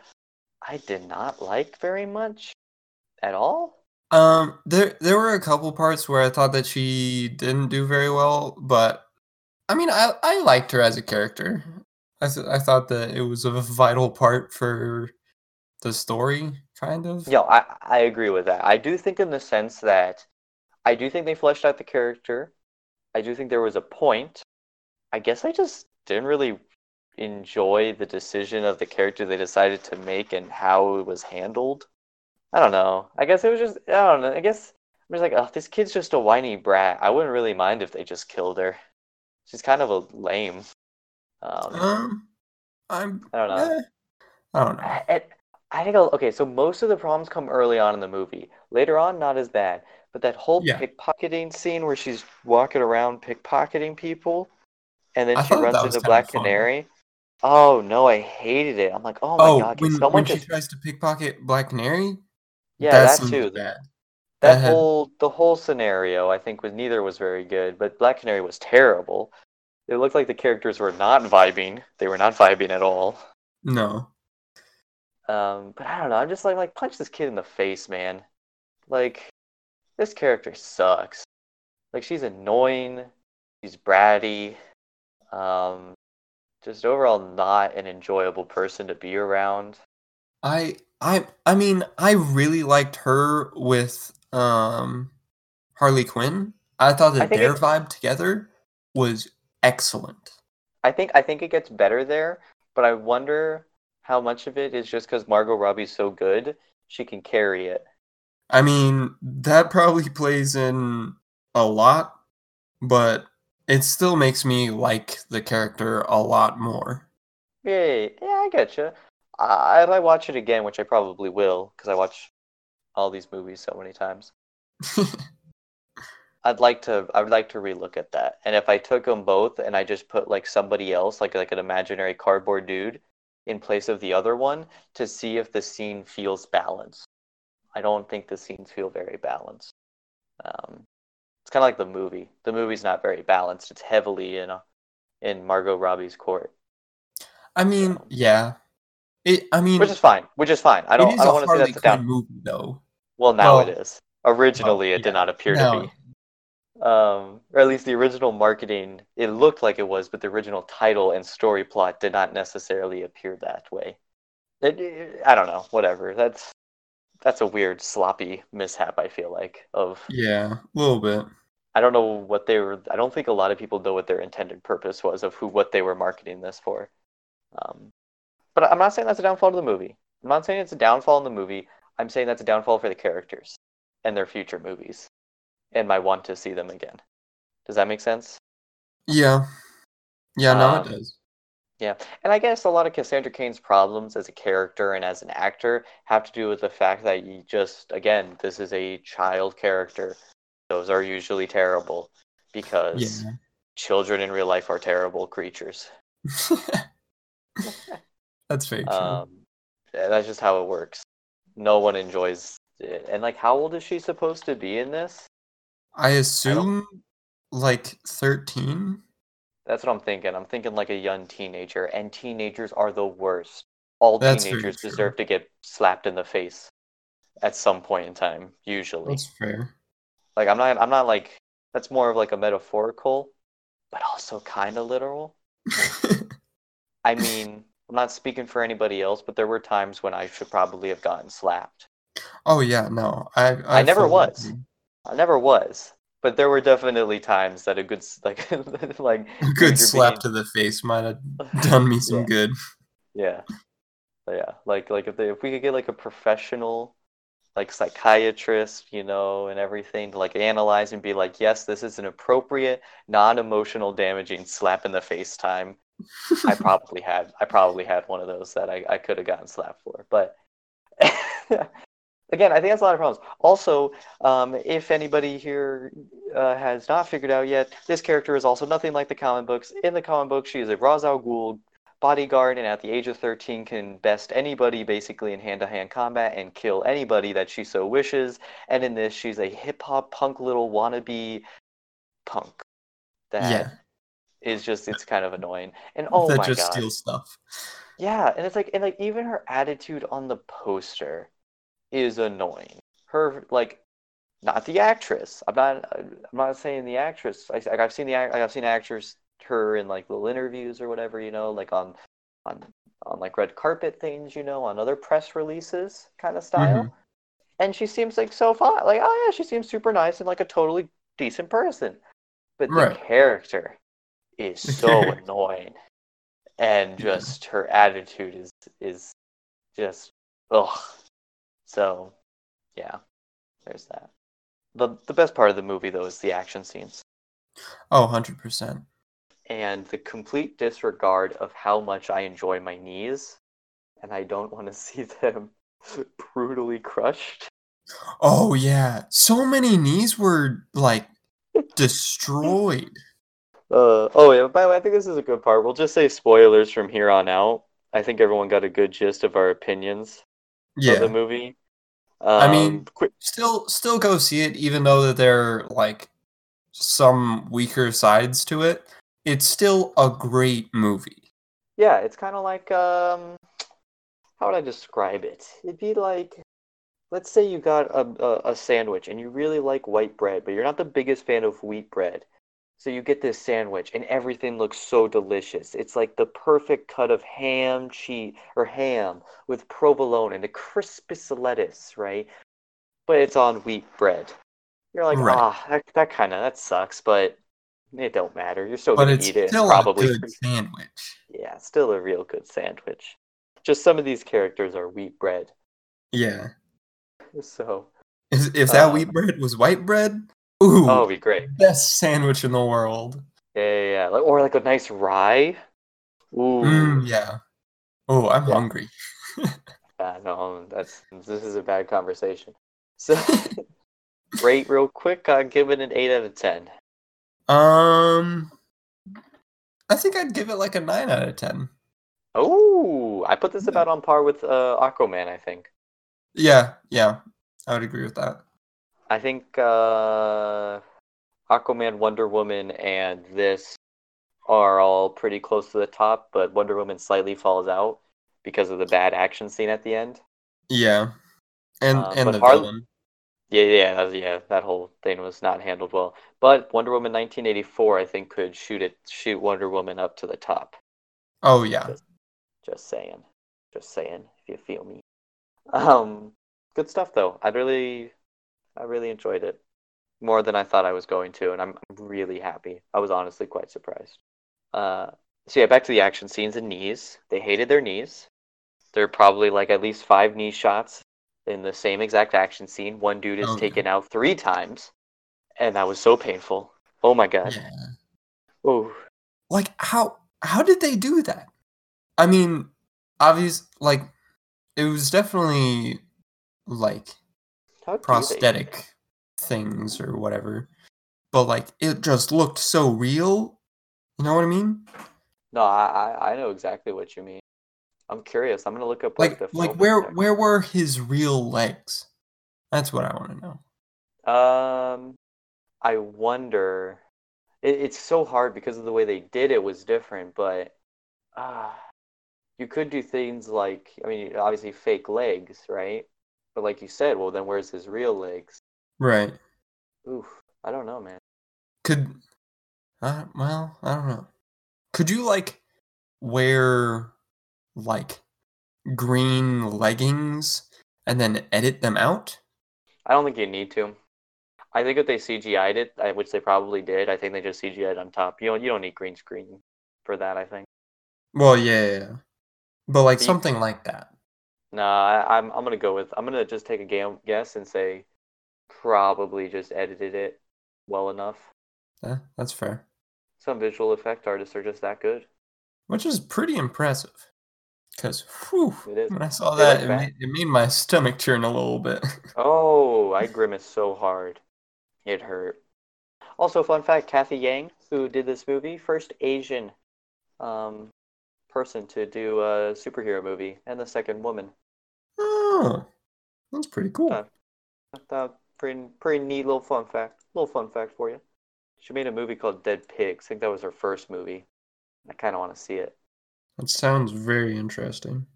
Speaker 1: I did not like very much at all.
Speaker 2: Um there there were a couple parts where I thought that she didn't do very well, but I mean, I I liked her as a character. I th- I thought that it was a vital part for the story kind of.
Speaker 1: Yeah, I, I agree with that. I do think in the sense that I do think they fleshed out the character. I do think there was a point. I guess I just didn't really enjoy the decision of the character they decided to make and how it was handled. I don't know. I guess it was just I don't know. I guess I'm just like, oh, this kid's just a whiny brat. I wouldn't really mind if they just killed her. She's kind of a lame. Um,
Speaker 2: Um I'm
Speaker 1: I don't know.
Speaker 2: eh, I don't know.
Speaker 1: I, I- think I'll, okay. So most of the problems come early on in the movie. Later on, not as bad. But that whole
Speaker 2: Yeah.
Speaker 1: pickpocketing scene where she's walking around pickpocketing people, and then
Speaker 2: I
Speaker 1: she runs into Black. Canary. Oh no, I hated it. I'm like, oh my
Speaker 2: Oh,
Speaker 1: god,
Speaker 2: when,
Speaker 1: someone
Speaker 2: when she
Speaker 1: just
Speaker 2: tries to pickpocket Black Canary?
Speaker 1: Yeah,
Speaker 2: that
Speaker 1: that too.
Speaker 2: bad.
Speaker 1: That
Speaker 2: That had-
Speaker 1: whole the whole scenario, I think, was neither was very good. But Black Canary was terrible. It looked like the characters were not vibing. They were not vibing at all.
Speaker 2: No.
Speaker 1: Um, but I don't know. I'm just like, like punch this kid in the face, man. Like, this character sucks. Like, she's annoying. She's bratty. Um, just overall not an enjoyable person to be around.
Speaker 2: I I I mean, I really liked her with um Harley Quinn. I thought that
Speaker 1: think
Speaker 2: their vibe together was excellent.
Speaker 1: I think I think it gets better there, but I wonder how much of it is just because Margot Robbie's so good, she can carry it.
Speaker 2: I mean, that probably plays in a lot, but it still makes me like the character a lot more.
Speaker 1: Yeah, yeah, I get you. I, if I watch it again, which I probably will, because I watch all these movies so many times. I'd like to I would like to relook at that. And if I took them both and I just put like somebody else, like like an imaginary cardboard dude in place of the other one to see if the scene feels balanced. I don't think the scenes feel very balanced. Um, it's kind of like the movie. The movie's not very balanced. It's heavily in in Margot Robbie's court,
Speaker 2: I mean, yeah. It I mean,
Speaker 1: which is fine. Which is fine. I don't
Speaker 2: is
Speaker 1: I
Speaker 2: a
Speaker 1: don't want to say
Speaker 2: Harley
Speaker 1: that's a
Speaker 2: Quinn
Speaker 1: down.
Speaker 2: movie though.
Speaker 1: Well, now
Speaker 2: Well,
Speaker 1: it is. Originally,
Speaker 2: well,
Speaker 1: it did
Speaker 2: yeah.
Speaker 1: not appear
Speaker 2: Now-
Speaker 1: to be. um, or at least the original marketing, it looked like it was, but the original title and story plot did not necessarily appear that way. It, it- I don't know, whatever. That's that's a weird, sloppy mishap. I feel like of
Speaker 2: Yeah, a little bit.
Speaker 1: I don't know what they were. I don't think a lot of people know what their intended purpose was of who what they were marketing this for. Um, but I'm not saying that's a downfall to the movie. I'm not saying it's a downfall in the movie. I'm saying that's a downfall for the characters and their future movies, and my want to see them again. Does that make sense?
Speaker 2: Yeah. Yeah, no,
Speaker 1: Um,
Speaker 2: it does.
Speaker 1: Yeah, and I guess a lot of Cassandra Cain's problems as a character and as an actor have to do with the fact that you just, again, this is a child character. Those are usually terrible because
Speaker 2: Yeah.
Speaker 1: children in real life are terrible creatures.
Speaker 2: That's very true.
Speaker 1: Um, that's just how it works. No one enjoys it. And like, how old is she supposed to be in this?
Speaker 2: I assume like 13.
Speaker 1: That's what I'm thinking. I'm thinking like a young teenager, and teenagers are the worst. All
Speaker 2: That's
Speaker 1: teenagers deserve to get slapped in the face at some point in time, usually.
Speaker 2: That's fair.
Speaker 1: Like I'm not I'm not like that's more of like a metaphorical, but also kind of literal. I mean, I'm not speaking for anybody else, but there were times when I should probably have gotten slapped.
Speaker 2: oh yeah, no, I I,
Speaker 1: I never was.
Speaker 2: agree.
Speaker 1: I never was, but there were definitely times that a good like like
Speaker 2: A good slap
Speaker 1: being-
Speaker 2: to the face might have done me some
Speaker 1: Yeah.
Speaker 2: good.
Speaker 1: Yeah. But yeah, like like if they if we could get like a professional like psychiatrist, you know, and everything to like analyze and be like, yes, this is an appropriate, non-emotional, damaging slap in the face time. I probably had I probably had one of those that I, I could have gotten slapped for. But again, I think that's a lot of problems. Also, um, if anybody here uh, has not figured out yet, this character is also nothing like the comic books. In the comic books, she is a Ra's al Ghul bodyguard, and at the age of 13 can best anybody basically in hand-to-hand combat and kill anybody that she so wishes. And in this, she's a hip-hop punk little wannabe punk that is just it's kind of annoying. And oh
Speaker 2: that
Speaker 1: my
Speaker 2: just
Speaker 1: god.
Speaker 2: steals stuff.
Speaker 1: Yeah, and it's like and like even her attitude on the poster is annoying. Her like not the actress. I'm not I'm not saying the actress. I, like I've seen the act- I've seen actors her in like little interviews or whatever, you know, like on on on like red carpet things, you know, on other press releases kind of style.
Speaker 2: Mhm.
Speaker 1: And she seems like so fun. Like, oh yeah, she seems super nice and like a totally decent person. But the
Speaker 2: Right.
Speaker 1: character is so annoying. And just her attitude is is just ugh. So yeah, there's that. The the best part of the movie though is the action scenes
Speaker 2: Oh, 100%.
Speaker 1: and the complete disregard of how much I enjoy my knees and I don't want to see them brutally crushed.
Speaker 2: Oh yeah, so many knees were like destroyed.
Speaker 1: Uh, oh yeah. By the way, I think this is a good part. We'll just say spoilers from here on out. I think everyone got a good gist of our opinions of the
Speaker 2: Yeah,
Speaker 1: movie.
Speaker 2: I mean-
Speaker 1: Um, quick,
Speaker 2: still still go see it even though that there are like some weaker sides to it. It's still a great movie.
Speaker 1: yeah, it's kind of like um, how would I describe it? It'd be like, let's say you got a, a a sandwich and you really like white bread, but you're not the biggest fan of wheat bread. So you get this sandwich and everything looks so delicious. It's like the perfect cut of ham, cheese, or ham with provolone and the crispest lettuce, right? But it's on wheat bread. You're like,
Speaker 2: Right.
Speaker 1: ah, that, that kind of that sucks, but it don't matter. You're still
Speaker 2: But
Speaker 1: gonna eat it.
Speaker 2: still
Speaker 1: probably
Speaker 2: a good sandwich.
Speaker 1: yeah, still a real good sandwich. Just some of these characters are wheat bread.
Speaker 2: Yeah.
Speaker 1: So,
Speaker 2: If, if that
Speaker 1: Uh,
Speaker 2: wheat bread was white bread, ooh,
Speaker 1: oh, it'd be great.
Speaker 2: best sandwich in the world.
Speaker 1: Yeah, yeah, yeah. Like, or like a nice rye. Ooh.
Speaker 2: Mm, yeah. Oh, I'm
Speaker 1: Yeah.
Speaker 2: hungry.
Speaker 1: Yeah, no, that's this is a bad conversation. So, rate real quick. I give it an eight out of ten.
Speaker 2: Um, I think I'd give it like a nine out of ten.
Speaker 1: Oh, I put this
Speaker 2: Yeah.
Speaker 1: about on par with uh, Aquaman. I think.
Speaker 2: Yeah, yeah, I would agree with that.
Speaker 1: I think uh, Aquaman, Wonder Woman, and this are all pretty close to the top, but Wonder Woman slightly falls out because of the bad action scene at the end.
Speaker 2: Yeah, and
Speaker 1: Uh,
Speaker 2: and the
Speaker 1: Harley-
Speaker 2: villain.
Speaker 1: Yeah, yeah, that was- yeah. That whole thing was not handled well. But Wonder Woman 1984, I think, could shoot it, shoot Wonder Woman up to the top.
Speaker 2: Oh yeah,
Speaker 1: Just, just saying, just saying. If you feel me. Um, good stuff though. I'd really, I really enjoyed it more than I thought I was going to, and I'm really happy. I was honestly quite surprised. Uh, so yeah, back to the action scenes and knees. They hated their knees. There are probably like at least five knee shots in the same exact action scene. One dude is
Speaker 2: Oh,
Speaker 1: taken out three times, and that was so painful. Oh my god.
Speaker 2: yeah.
Speaker 1: Oh,
Speaker 2: Like how how did they do that? I mean, obvious like it was definitely like
Speaker 1: how do they do
Speaker 2: prosthetic things or whatever, but like it just looked so real. You know what I mean?
Speaker 1: No, I, I know exactly what you mean. I'm curious. I'm gonna look up like,
Speaker 2: Like
Speaker 1: the
Speaker 2: like where
Speaker 1: there.
Speaker 2: where were his real legs? That's what I want to know.
Speaker 1: Um, I wonder. it, it's so hard because of the way they did it was different, but uh, you could do things like, I mean, obviously fake legs, right? But like you said, well, then where's his real legs?
Speaker 2: Right.
Speaker 1: Oof, I don't know, man.
Speaker 2: Could uh, well, I don't know. Could you like wear like green leggings and then edit them out?
Speaker 1: I don't think you need to. I think if they CGI'd it, which they probably did, I think they just CGI'd on top. You don't, you don't need green screen for that, I think.
Speaker 2: Well, yeah, yeah. But like
Speaker 1: But you-
Speaker 2: something like that.
Speaker 1: Nah, I, I'm I'm gonna go with I'm gonna just take a game guess and say probably just edited it well enough.
Speaker 2: Yeah, that's fair.
Speaker 1: Some visual effect artists are just that good.
Speaker 2: Which is pretty impressive. Because, whew,
Speaker 1: It is.
Speaker 2: when I saw that, it made, it made my stomach turn a little bit.
Speaker 1: Oh, I grimaced so hard. It hurt. Also, fun fact, Cathy Yan, who did this movie, first Asian um, person to do a superhero movie, and the second woman.
Speaker 2: Oh, that's pretty cool.
Speaker 1: Uh, thought pretty pretty neat little fun fact. Little fun fact for you. She made a movie called Dead Pigs. I think that was her first movie. I kind of want to see it.
Speaker 2: That sounds very interesting.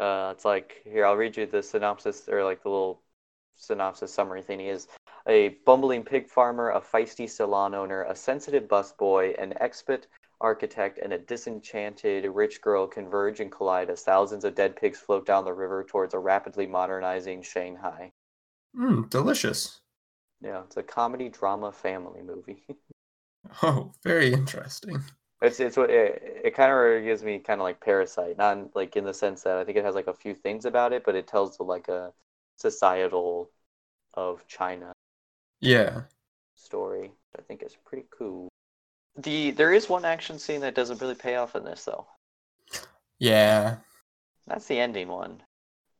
Speaker 1: Uh, it's like here I'll read you the synopsis or like the little synopsis summary thing is a bumbling pig farmer, a feisty salon owner, a sensitive busboy, an expert architect, and a disenchanted rich girl converge and collide as thousands of dead pigs float down the river towards a rapidly modernizing Shanghai.
Speaker 2: Mmm, delicious.
Speaker 1: Yeah, it's a comedy drama family movie.
Speaker 2: Oh, very interesting.
Speaker 1: It's it's what it, it kind of gives me kind of like Parasite, not like in the sense that I think it has like a few things about it, but it tells like a societal of China
Speaker 2: Yeah.
Speaker 1: story. I think is pretty cool. The there is one action scene that doesn't really pay off in this though.
Speaker 2: Yeah.
Speaker 1: That's the ending one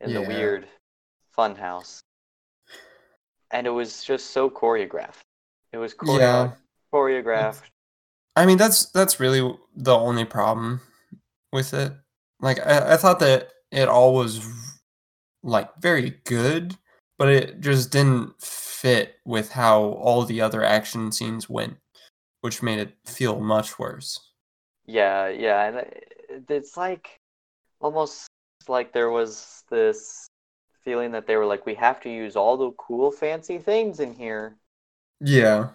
Speaker 1: in the weird fun house, and it was just so choreographed. It was choreo-
Speaker 2: Yeah.
Speaker 1: choreographed.
Speaker 2: I mean, that's that's really the only problem with it. Like, I, I thought that it all was like very good, but it just didn't fit with how all the other action scenes went, which made it feel much worse.
Speaker 1: Yeah, yeah, and uh, it's like almost like there was this feeling that they were like, we have to use all the cool, fancy things in here,
Speaker 2: Yeah.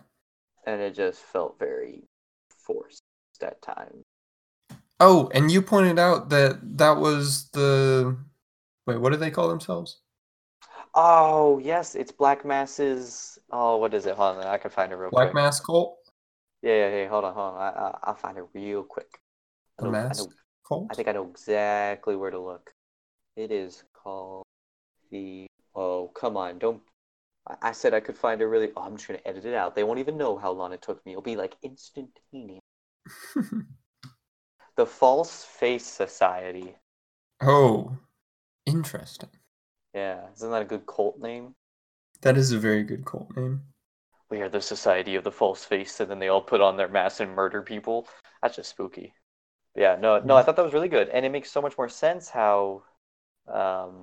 Speaker 1: and it just felt very forced at times.
Speaker 2: Oh, and you pointed out that that was the wait. What do they call themselves?
Speaker 1: Oh yes, it's Black Mask's. Oh, what is it? Hold on, I can find it real
Speaker 2: Black
Speaker 1: quick.
Speaker 2: Mass Cult.
Speaker 1: Yeah, yeah, yeah. Hold on, hold on. I, I, I'll find it real quick. I
Speaker 2: The
Speaker 1: know, I
Speaker 2: Mask
Speaker 1: know,
Speaker 2: Cult.
Speaker 1: I think I know exactly where to look. It is called the. Oh, come on! Don't. I- I said I could find it really. Oh, I'm just gonna edit it out. They won't even know how long it took me. It'll be like instantaneous. The False Face Society.
Speaker 2: oh, interesting.
Speaker 1: Yeah, isn't that a good cult name?
Speaker 2: That is a very good cult name.
Speaker 1: We are the Society of the False Face, and then they all put on their masks and murder people. That's just spooky. Yeah, no, no, I thought that was really good, and it makes so much more sense how, um,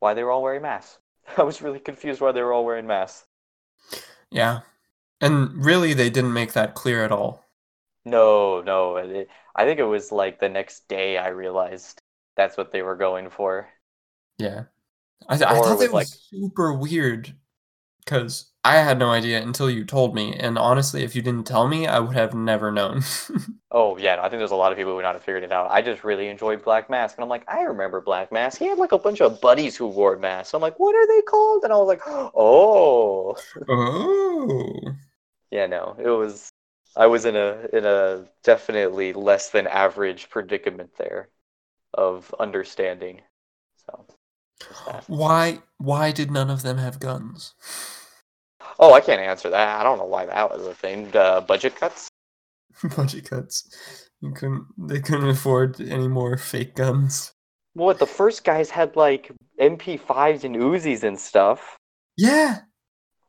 Speaker 1: why they were all wearing masks. I was really confused why they were all wearing masks.
Speaker 2: Yeah, and really, they didn't make that clear at all.
Speaker 1: No, no, it, I think it was like the next day I realized that's what they were going for.
Speaker 2: Yeah, I, th- I thought it was super weird because I had no idea until you told me. And honestly, if you didn't tell me, I would have never known.
Speaker 1: Oh yeah, no, I think there's a lot of people who would not have figured it out. I just really enjoyed Black Mask, and I'm like, I remember Black Mask. He had like a bunch of buddies who wore masks. I'm like, what are they called? And I was like, oh,
Speaker 2: oh,
Speaker 1: yeah, no, it was. I was in a in a definitely less than average predicament there of understanding. So.
Speaker 2: Why? Why did none of them have guns?
Speaker 1: oh, I can't answer that. I don't know why that was a thing. Uh, budget cuts.
Speaker 2: Budget cuts. You couldn't. They couldn't afford any more fake guns.
Speaker 1: What the first guys had like MP5s and Uzis and stuff.
Speaker 2: Yeah.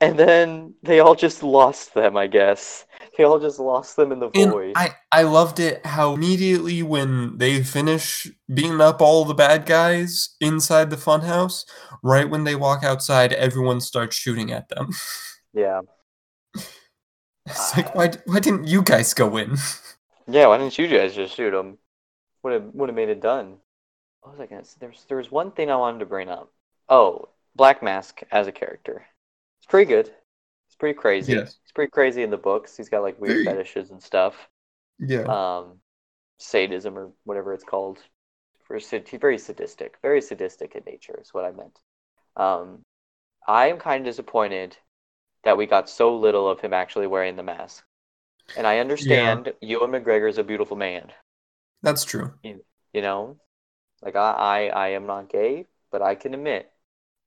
Speaker 1: And then they all just lost them, I guess. They all just lost them in the
Speaker 2: And
Speaker 1: void.
Speaker 2: I, I loved it how immediately when they finish beating up all the bad guys inside the funhouse, right when they walk outside, everyone starts shooting at them.
Speaker 1: Yeah.
Speaker 2: It's like why why didn't you guys go in?
Speaker 1: Yeah, why didn't you guys just shoot them? Would have would have made it done. What was I gonna say? There's there was one thing I wanted to bring up. Oh, Black Mask as a character. It's pretty good. It's pretty crazy.
Speaker 2: Yes.
Speaker 1: He's pretty crazy in the books. He's got like weird
Speaker 2: Very-
Speaker 1: fetishes and stuff.
Speaker 2: Yeah.
Speaker 1: Um, sadism or whatever it's called. For very sadistic, very sadistic in nature is what I meant. Um, I am kind of disappointed that we got so little of him actually wearing the mask. And I understand Ewan McGregor is a beautiful man.
Speaker 2: That's true.
Speaker 1: You know, like I, I, I am not gay, but I can admit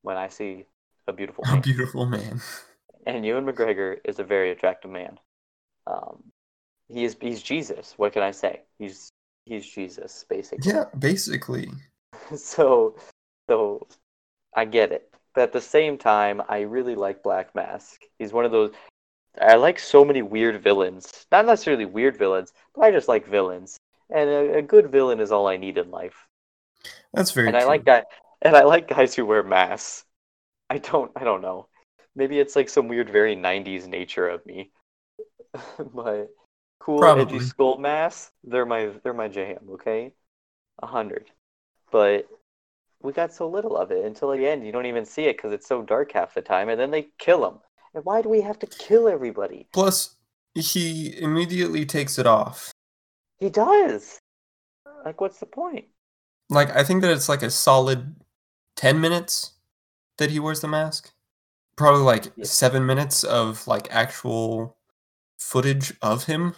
Speaker 1: when I see a beautiful
Speaker 2: A beautiful man.
Speaker 1: and Ewan McGregor is a very attractive man. Um, he is he's Jesus. What can I say? He's he's Jesus basically.
Speaker 2: Yeah, basically.
Speaker 1: so so I get it. But at the same time, I really like Black Mask. He's one of those I like so many weird villains. Not necessarily weird villains, but I just like villains. And a, a good villain is all I need in life.
Speaker 2: That's very
Speaker 1: and
Speaker 2: true.
Speaker 1: I like guy and I like guys who wear masks. I don't I don't know. Maybe it's like some weird very 90s nature of me. but cool
Speaker 2: Probably.
Speaker 1: edgy skull masks, they're my they're my jam, okay? A hundred. But we got so little of it until the end. You don't even see it because it's so dark half the time, and then they kill him. And why do we have to kill everybody?
Speaker 2: Plus, he immediately takes it off.
Speaker 1: He does. Like, what's the point?
Speaker 2: Like, I think that it's like a solid 10 minutes that he wears the mask. Probably like
Speaker 1: Yeah.
Speaker 2: seven minutes of like actual footage of him.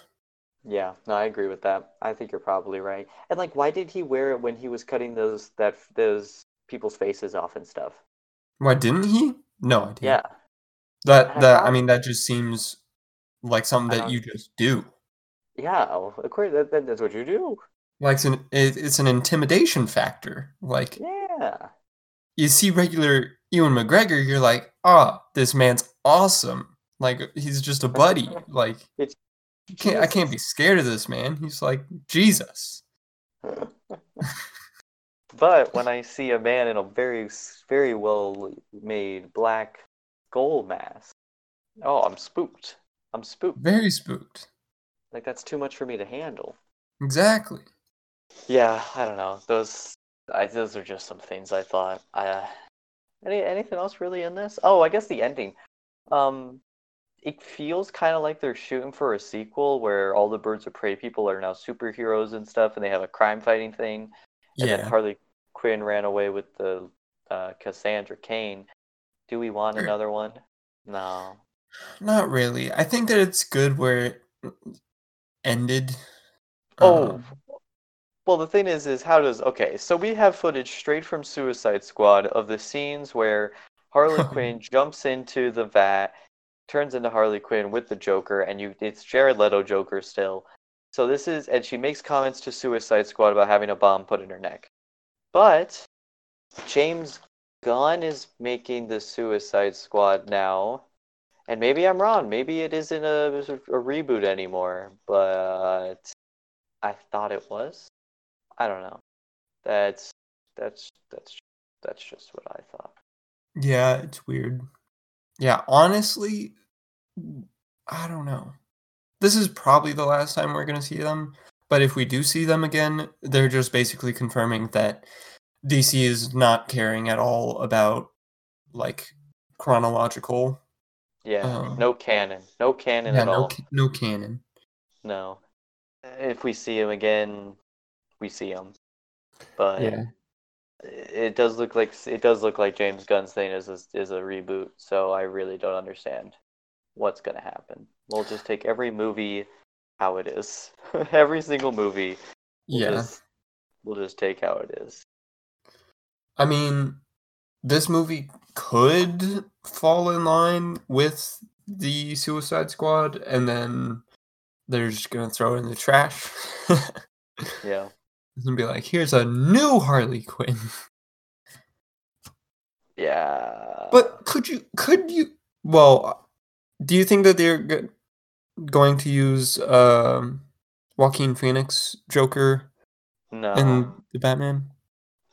Speaker 1: Yeah, no, I agree with that. I think you're probably right. And like, why did he wear it when he was cutting those that those people's faces off and stuff?
Speaker 2: Why didn't he? No idea.
Speaker 1: Yeah,
Speaker 2: That that I mean that just seems like something that you just do.
Speaker 1: yeah. Of course, that, that, that's what you do.
Speaker 2: Like it's an it, it's an intimidation factor. Like
Speaker 1: Yeah,
Speaker 2: you see regular Ewan McGregor, you're like, oh, this man's awesome. Like he's just a buddy. Like
Speaker 1: It's
Speaker 2: can't, I can't be scared of this man. He's like Jesus.
Speaker 1: But when I see a man in a very, very well made black skull mask, oh, I'm spooked. I'm spooked.
Speaker 2: Very spooked.
Speaker 1: Like that's too much for me to handle.
Speaker 2: Exactly.
Speaker 1: Yeah, I don't know. Those, I, those are just some things I thought. I, uh, any anything else really in this? Oh, I guess the ending. Um, it feels kind of like they're shooting for a sequel where all the Birds of Prey people are now superheroes and stuff, and they have a crime fighting thing. And then
Speaker 2: Yeah.
Speaker 1: Harley Quinn ran away with the uh, Cassandra Cain. Do we want another one? No.
Speaker 2: Not really. I think that it's good where it ended.
Speaker 1: Oh,
Speaker 2: Um,
Speaker 1: well, the thing is, is how does okay? So we have footage straight from Suicide Squad of the scenes where Harley Quinn jumps into the vat, turns into Harley Quinn with the Joker, and you it's Jared Leto Joker still. So this is, and she makes comments to Suicide Squad about having a bomb put in her neck. But James Gunn is making the Suicide Squad now. And maybe I'm wrong. Maybe it isn't a, a reboot anymore. But I thought it was. I don't know. That's that's that's that's just what I thought.
Speaker 2: Yeah, it's weird. Yeah, honestly, I don't know. This is probably the last time we're going to see them, but if we do see them again, they're just basically confirming that DC is not caring at all about like chronological.
Speaker 1: Yeah,
Speaker 2: Um,
Speaker 1: no canon, no canon
Speaker 2: Yeah,
Speaker 1: at
Speaker 2: no,
Speaker 1: all.
Speaker 2: ca- no canon.
Speaker 1: No. If we see him again, we see him. But
Speaker 2: Yeah.
Speaker 1: it does look like it does look like James Gunn's thing is a, is a reboot. So I really don't understand what's gonna happen. We'll just take every movie how it is. every single movie. We'll
Speaker 2: Yeah.
Speaker 1: Just, we'll just take how it is.
Speaker 2: I mean, this movie could fall in line with the Suicide Squad, and then they're just gonna throw it in the trash
Speaker 1: Yeah.
Speaker 2: And be like, "Here's a new Harley Quinn."
Speaker 1: Yeah.
Speaker 2: But could you? Could you? Well, do you think that they're go- going to use um, Joaquin Phoenix Joker
Speaker 1: no.
Speaker 2: in the Batman?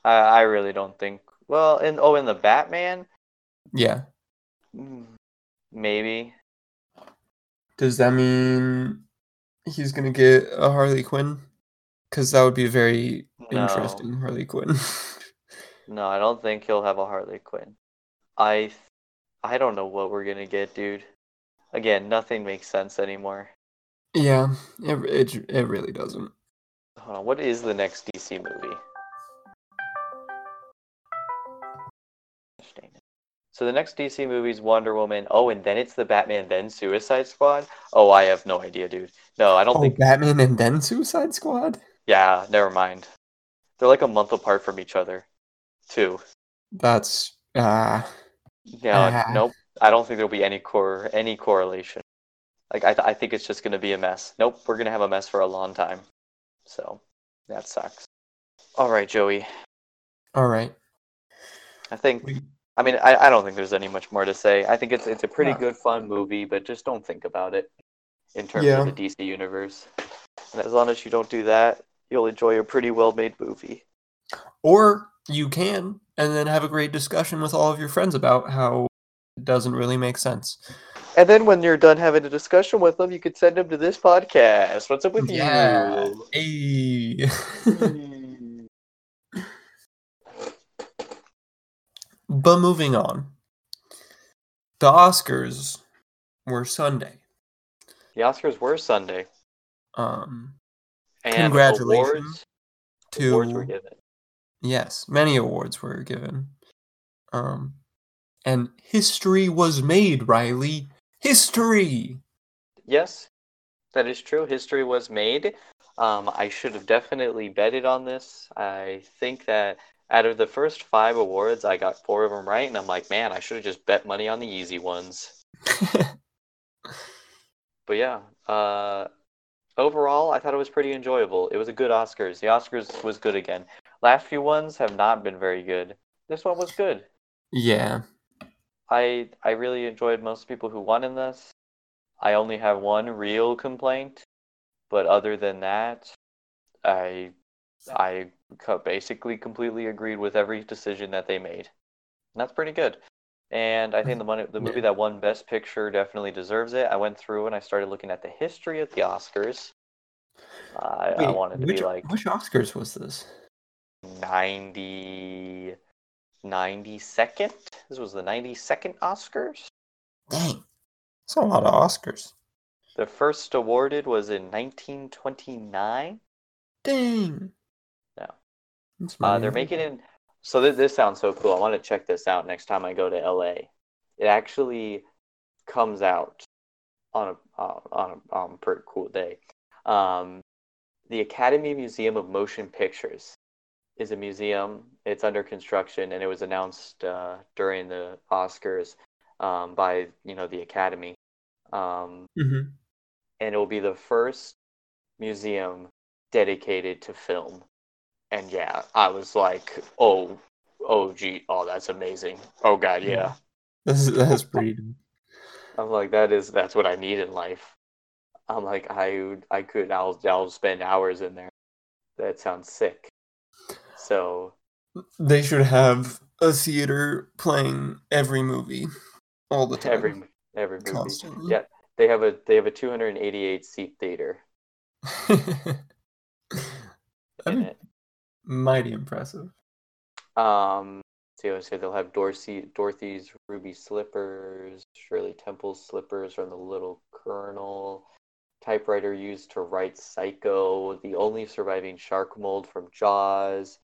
Speaker 1: I, I really don't think. Well, in oh, in the Batman,
Speaker 2: Yeah,
Speaker 1: Mm, maybe.
Speaker 2: Does that mean he's gonna get a Harley Quinn? Because that would be very
Speaker 1: No.
Speaker 2: interesting Harley Quinn.
Speaker 1: No, I don't think he'll have a Harley Quinn. I I don't know what we're gonna get, dude. Again, nothing makes sense anymore.
Speaker 2: yeah, it, it it really doesn't.
Speaker 1: Hold on, what is the next DC movie? Gosh dang it. So the next DC movie is Wonder Woman. Oh, and then it's the Batman, then Suicide Squad. Oh, I have no idea, dude. No, I don't
Speaker 2: Oh,
Speaker 1: think.
Speaker 2: Batman and then Suicide Squad.
Speaker 1: Yeah, never mind. They're like a month apart from each other, too.
Speaker 2: That's uh
Speaker 1: Yeah,
Speaker 2: Ah.
Speaker 1: nope. I don't think there'll be any core any correlation. Like I, th- I think it's just gonna be a mess. Nope, we're gonna have a mess for a long time. So that sucks. All right, Joey.
Speaker 2: all right.
Speaker 1: I think.
Speaker 2: We-
Speaker 1: I mean, I, I don't think there's any much more to say. I think it's it's a pretty
Speaker 2: Yeah.
Speaker 1: good, fun movie, but just don't think about it in terms
Speaker 2: Yeah.
Speaker 1: of the DC universe. And as long as you don't do that, you'll enjoy a pretty well-made movie.
Speaker 2: Or you can, and then have a great discussion with all of your friends about how it doesn't really make sense.
Speaker 1: And then when you're done having a discussion with them, you could send them to this podcast. What's up with
Speaker 2: Yeah.
Speaker 1: you?
Speaker 2: Hey. but moving on. The Oscars were Sunday.
Speaker 1: The Oscars were Sunday.
Speaker 2: Um
Speaker 1: And
Speaker 2: Congratulations
Speaker 1: awards,
Speaker 2: to
Speaker 1: awards were given.
Speaker 2: Yes, many awards were given. Um and history was made, Riley. History.
Speaker 1: Yes, that is true. History was made. Um, I should have definitely betted on this. I think that out of the first five awards, I got four of them right, and I'm like, man, I should have just bet money on the easy ones. But yeah, uh, overall, I thought it was pretty enjoyable. It was a good Oscars. The Oscars was good again. Last few ones have not been very good. This one was good.
Speaker 2: yeah.
Speaker 1: I I really enjoyed most people who won in this. I only have one real complaint, but other than that, I I basically completely agreed with every decision that they made. And that's pretty good. And I think the money, the movie that won Best Picture definitely deserves it. I went through and I started looking at the history of the Oscars. I, I wanted to
Speaker 2: which,
Speaker 1: be like
Speaker 2: which Oscars was this?
Speaker 1: 90, 92nd. This was the 92nd Oscars.
Speaker 2: Dang. That's a lot of Oscars.
Speaker 1: The first awarded was in 1929.
Speaker 2: Dang.
Speaker 1: Yeah.
Speaker 2: That's
Speaker 1: Uh, they're making it. So th- this sounds so cool. I want to check this out next time I go to LA. It actually comes out on a uh, on a um, pretty cool day. Um, the Academy Museum of Motion Pictures is a museum. It's under construction, and it was announced uh, during the Oscars um, by you know the Academy. Um,
Speaker 2: Mhm.
Speaker 1: and it will be the first museum dedicated to film. And yeah, I was like, oh, oh, gee, oh, that's amazing. Oh God, yeah.
Speaker 2: That's, that's pretty.
Speaker 1: I'm like, that is that's what I need in life. I'm like, I I could I'll I'll spend hours in there. That sounds sick. So
Speaker 2: They should have a theater playing every movie all the time.
Speaker 1: every every movie,
Speaker 2: constantly.
Speaker 1: yeah, they have a they have a 288 seat theater
Speaker 2: That'd be
Speaker 1: it.
Speaker 2: Mighty impressive.
Speaker 1: Um, so you say they'll have Dorsey, Dorothy's ruby slippers, Shirley Temple's slippers from the Little Colonel, typewriter used to write Psycho, the only surviving shark mold from Jaws,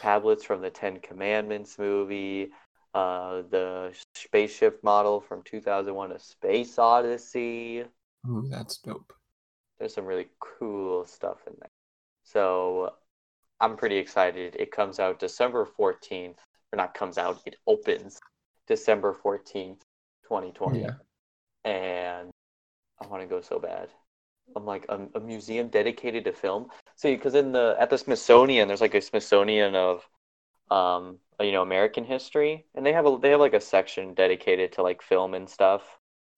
Speaker 1: tablets from the Ten Commandments movie, uh, the spaceship model from 2001: A Space Odyssey.
Speaker 2: Ooh, that's dope.
Speaker 1: There's some really cool stuff in there. So I'm pretty excited. It comes out December 14th, or not comes out, it opens December 14th, 2020.
Speaker 2: Yeah.
Speaker 1: And I want to go so bad. I'm like a, a museum dedicated to film. See, because in the at the Smithsonian, there's like a Smithsonian of, um, you know, American history, and they have a they have like a section dedicated to like film and stuff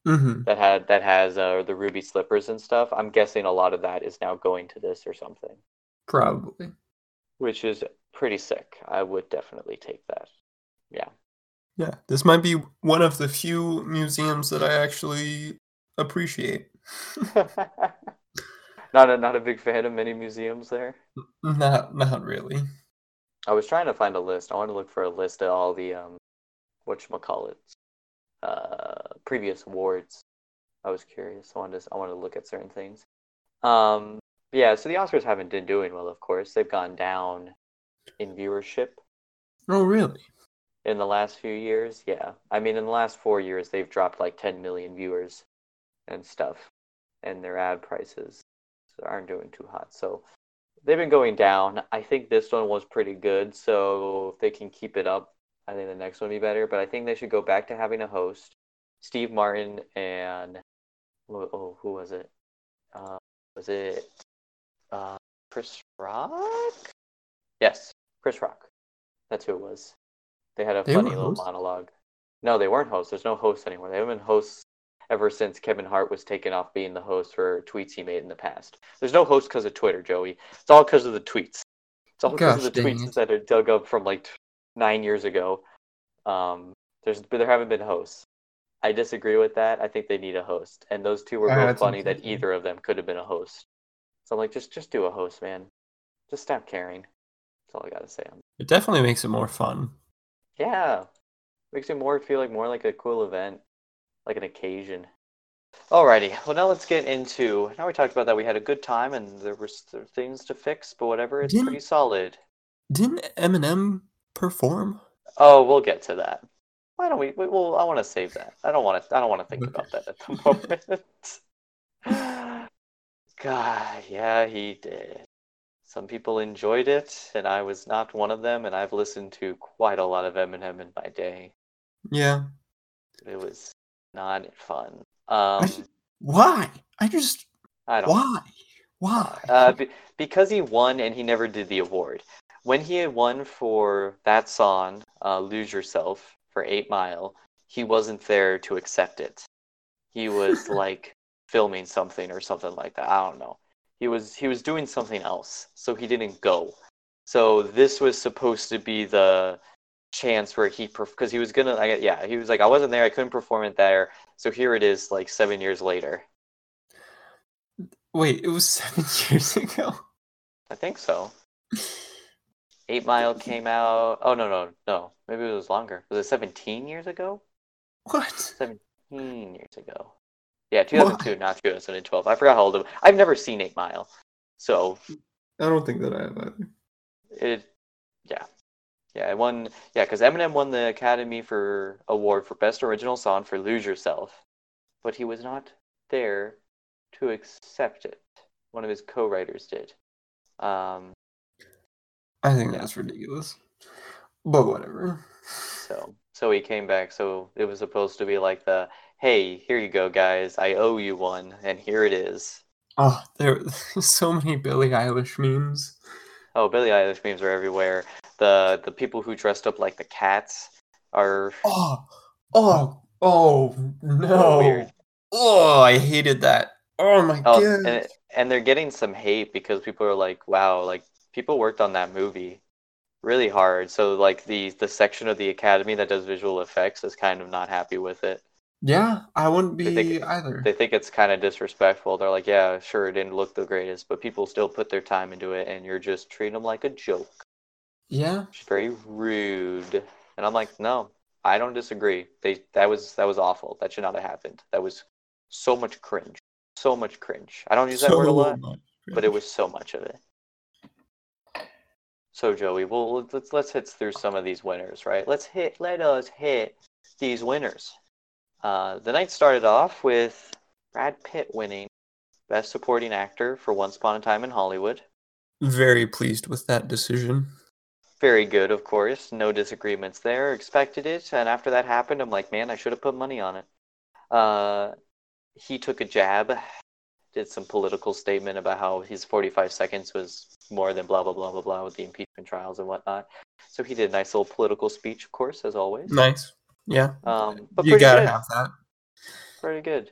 Speaker 2: Mm-hmm.
Speaker 1: that had that has uh, the ruby slippers and stuff. I'm guessing a lot of that is now going to this or something,
Speaker 2: Probably.
Speaker 1: Which is pretty sick. I would definitely take that. Yeah,
Speaker 2: Yeah. This might be one of the few museums that I actually appreciate.
Speaker 1: not a not a big fan of many museums there.
Speaker 2: Not not really.
Speaker 1: I was trying to find a list. I want to look for a list of all the um, whatchamacallits, uh, previous awards. I was curious. I wanted to, I wanted to look at certain things. Um, yeah, so the Oscars haven't been doing well, of course. They've gone down in viewership
Speaker 2: Oh really?
Speaker 1: in the last few years. Yeah, I mean, in the last four years, they've dropped like 10 million viewers and stuff, and their ad prices aren't doing too hot. So they've been going down. I think this one was pretty good, so if they can keep it up, I think the next one will be better. But I think they should go back to having a host, Steve Martin and oh, who was it? Uh, was it uh, Chris Rock? Yes, Chris Rock. That's who it was. They had a
Speaker 2: They
Speaker 1: funny little monologue. No, they weren't hosts. There's no hosts anymore. They haven't been hosts ever since Kevin Hart was taken off being the host for tweets he made in the past. There's no host because of Twitter, Joey. It's all because of the tweets. It's all because of the tweets
Speaker 2: it.
Speaker 1: that are dug up from like t- nine years ago. Um, there's but there haven't been hosts. I disagree with that. I think they need a host, and those two were both funny that either of them could have been a host. So I'm like, just just do a host, man. Just stop caring. That's all I gotta say. on
Speaker 2: It definitely makes it more fun.
Speaker 1: yeah. Makes it more feel like more like a cool event, like an occasion. Alrighty, well now let's get into now we talked about that we had a good time and there were s- there were things to fix, but whatever, it's
Speaker 2: Didn't-
Speaker 1: pretty solid.
Speaker 2: Didn't Eminem perform?
Speaker 1: Oh, we'll get to that. Why don't we? we well, I want to save that. I don't want to. I don't want to think about that at the moment. God, yeah, he did. Some people enjoyed it, and I was not one of them. And I've listened to quite a lot of Eminem in my day.
Speaker 2: Yeah.
Speaker 1: It was not fun. Um,
Speaker 2: just- Why? I just
Speaker 1: I don't.
Speaker 2: why? Why?
Speaker 1: Uh, be- because he won and he never did the award. When he had won for that song, uh, "Lose Yourself" for Eight Mile, he wasn't there to accept it. He was like filming something or something like that. I don't know. He was he was doing something else, so he didn't go. So this was supposed to be the chance where he because he was gonna I, yeah he was like I wasn't there I couldn't perform it there so here it is like seven years later
Speaker 2: Wait, it was seven years ago.
Speaker 1: I think so. Eight Mile came out. Oh no no no. Maybe it was longer. Was it seventeen years ago?
Speaker 2: What?
Speaker 1: Seventeen years ago. Yeah, two thousand two, not two thousand and twelve. I forgot how old it was. I've never seen Eight Mile, so
Speaker 2: I don't think that I have either.
Speaker 1: it. Yeah, yeah. It won. Yeah, because Eminem won the Academy for award for best original song for "Lose Yourself," but he was not there to accept it. One of his co-writers did. Um,
Speaker 2: I think
Speaker 1: Yeah.
Speaker 2: that's ridiculous. But whatever.
Speaker 1: So so he came back. So it was supposed to be like the hey, here you go, guys. I owe you one, and here it is.
Speaker 2: Oh, there so many Billie Eilish memes.
Speaker 1: Oh, Billie Eilish memes are everywhere. The the people who dressed up like the cats are
Speaker 2: Oh, oh, oh no!
Speaker 1: weird.
Speaker 2: Oh, I hated that. Oh my
Speaker 1: Oh,
Speaker 2: god!
Speaker 1: and and they're getting some hate because people are like, wow, like people worked on that movie really hard. So like the the section of the academy that does visual effects is kind of not happy with it.
Speaker 2: Yeah, I wouldn't
Speaker 1: They
Speaker 2: be
Speaker 1: think-
Speaker 2: either.
Speaker 1: They think it's kind of disrespectful. They're like, yeah, sure, it didn't look the greatest, but people still put their time into it, and you're just treating them like a joke.
Speaker 2: yeah,
Speaker 1: It's very rude. And I'm like, no, I don't disagree. They that was that was awful. That should not have happened. That was so much cringe. So much cringe. I don't use that word a lot, but it was so much of it. So Joey, well let's let's hit through some of these winners, right? Let's hit let us hit these winners. Uh, the night started off with Brad Pitt winning Best Supporting Actor for Once Upon a Time in Hollywood.
Speaker 2: very pleased with that decision.
Speaker 1: Very good, of course. No disagreements there. Expected it. And after that happened, I'm like, man, I should have put money on it. Uh, he took a jab, did some political statement about how his 45 seconds was more than blah, blah, blah, blah, blah with the impeachment trials and whatnot. So he did a nice little political speech, of course, as always.
Speaker 2: Nice. Yeah,
Speaker 1: Um, but
Speaker 2: you gotta
Speaker 1: good.
Speaker 2: have that
Speaker 1: Pretty good.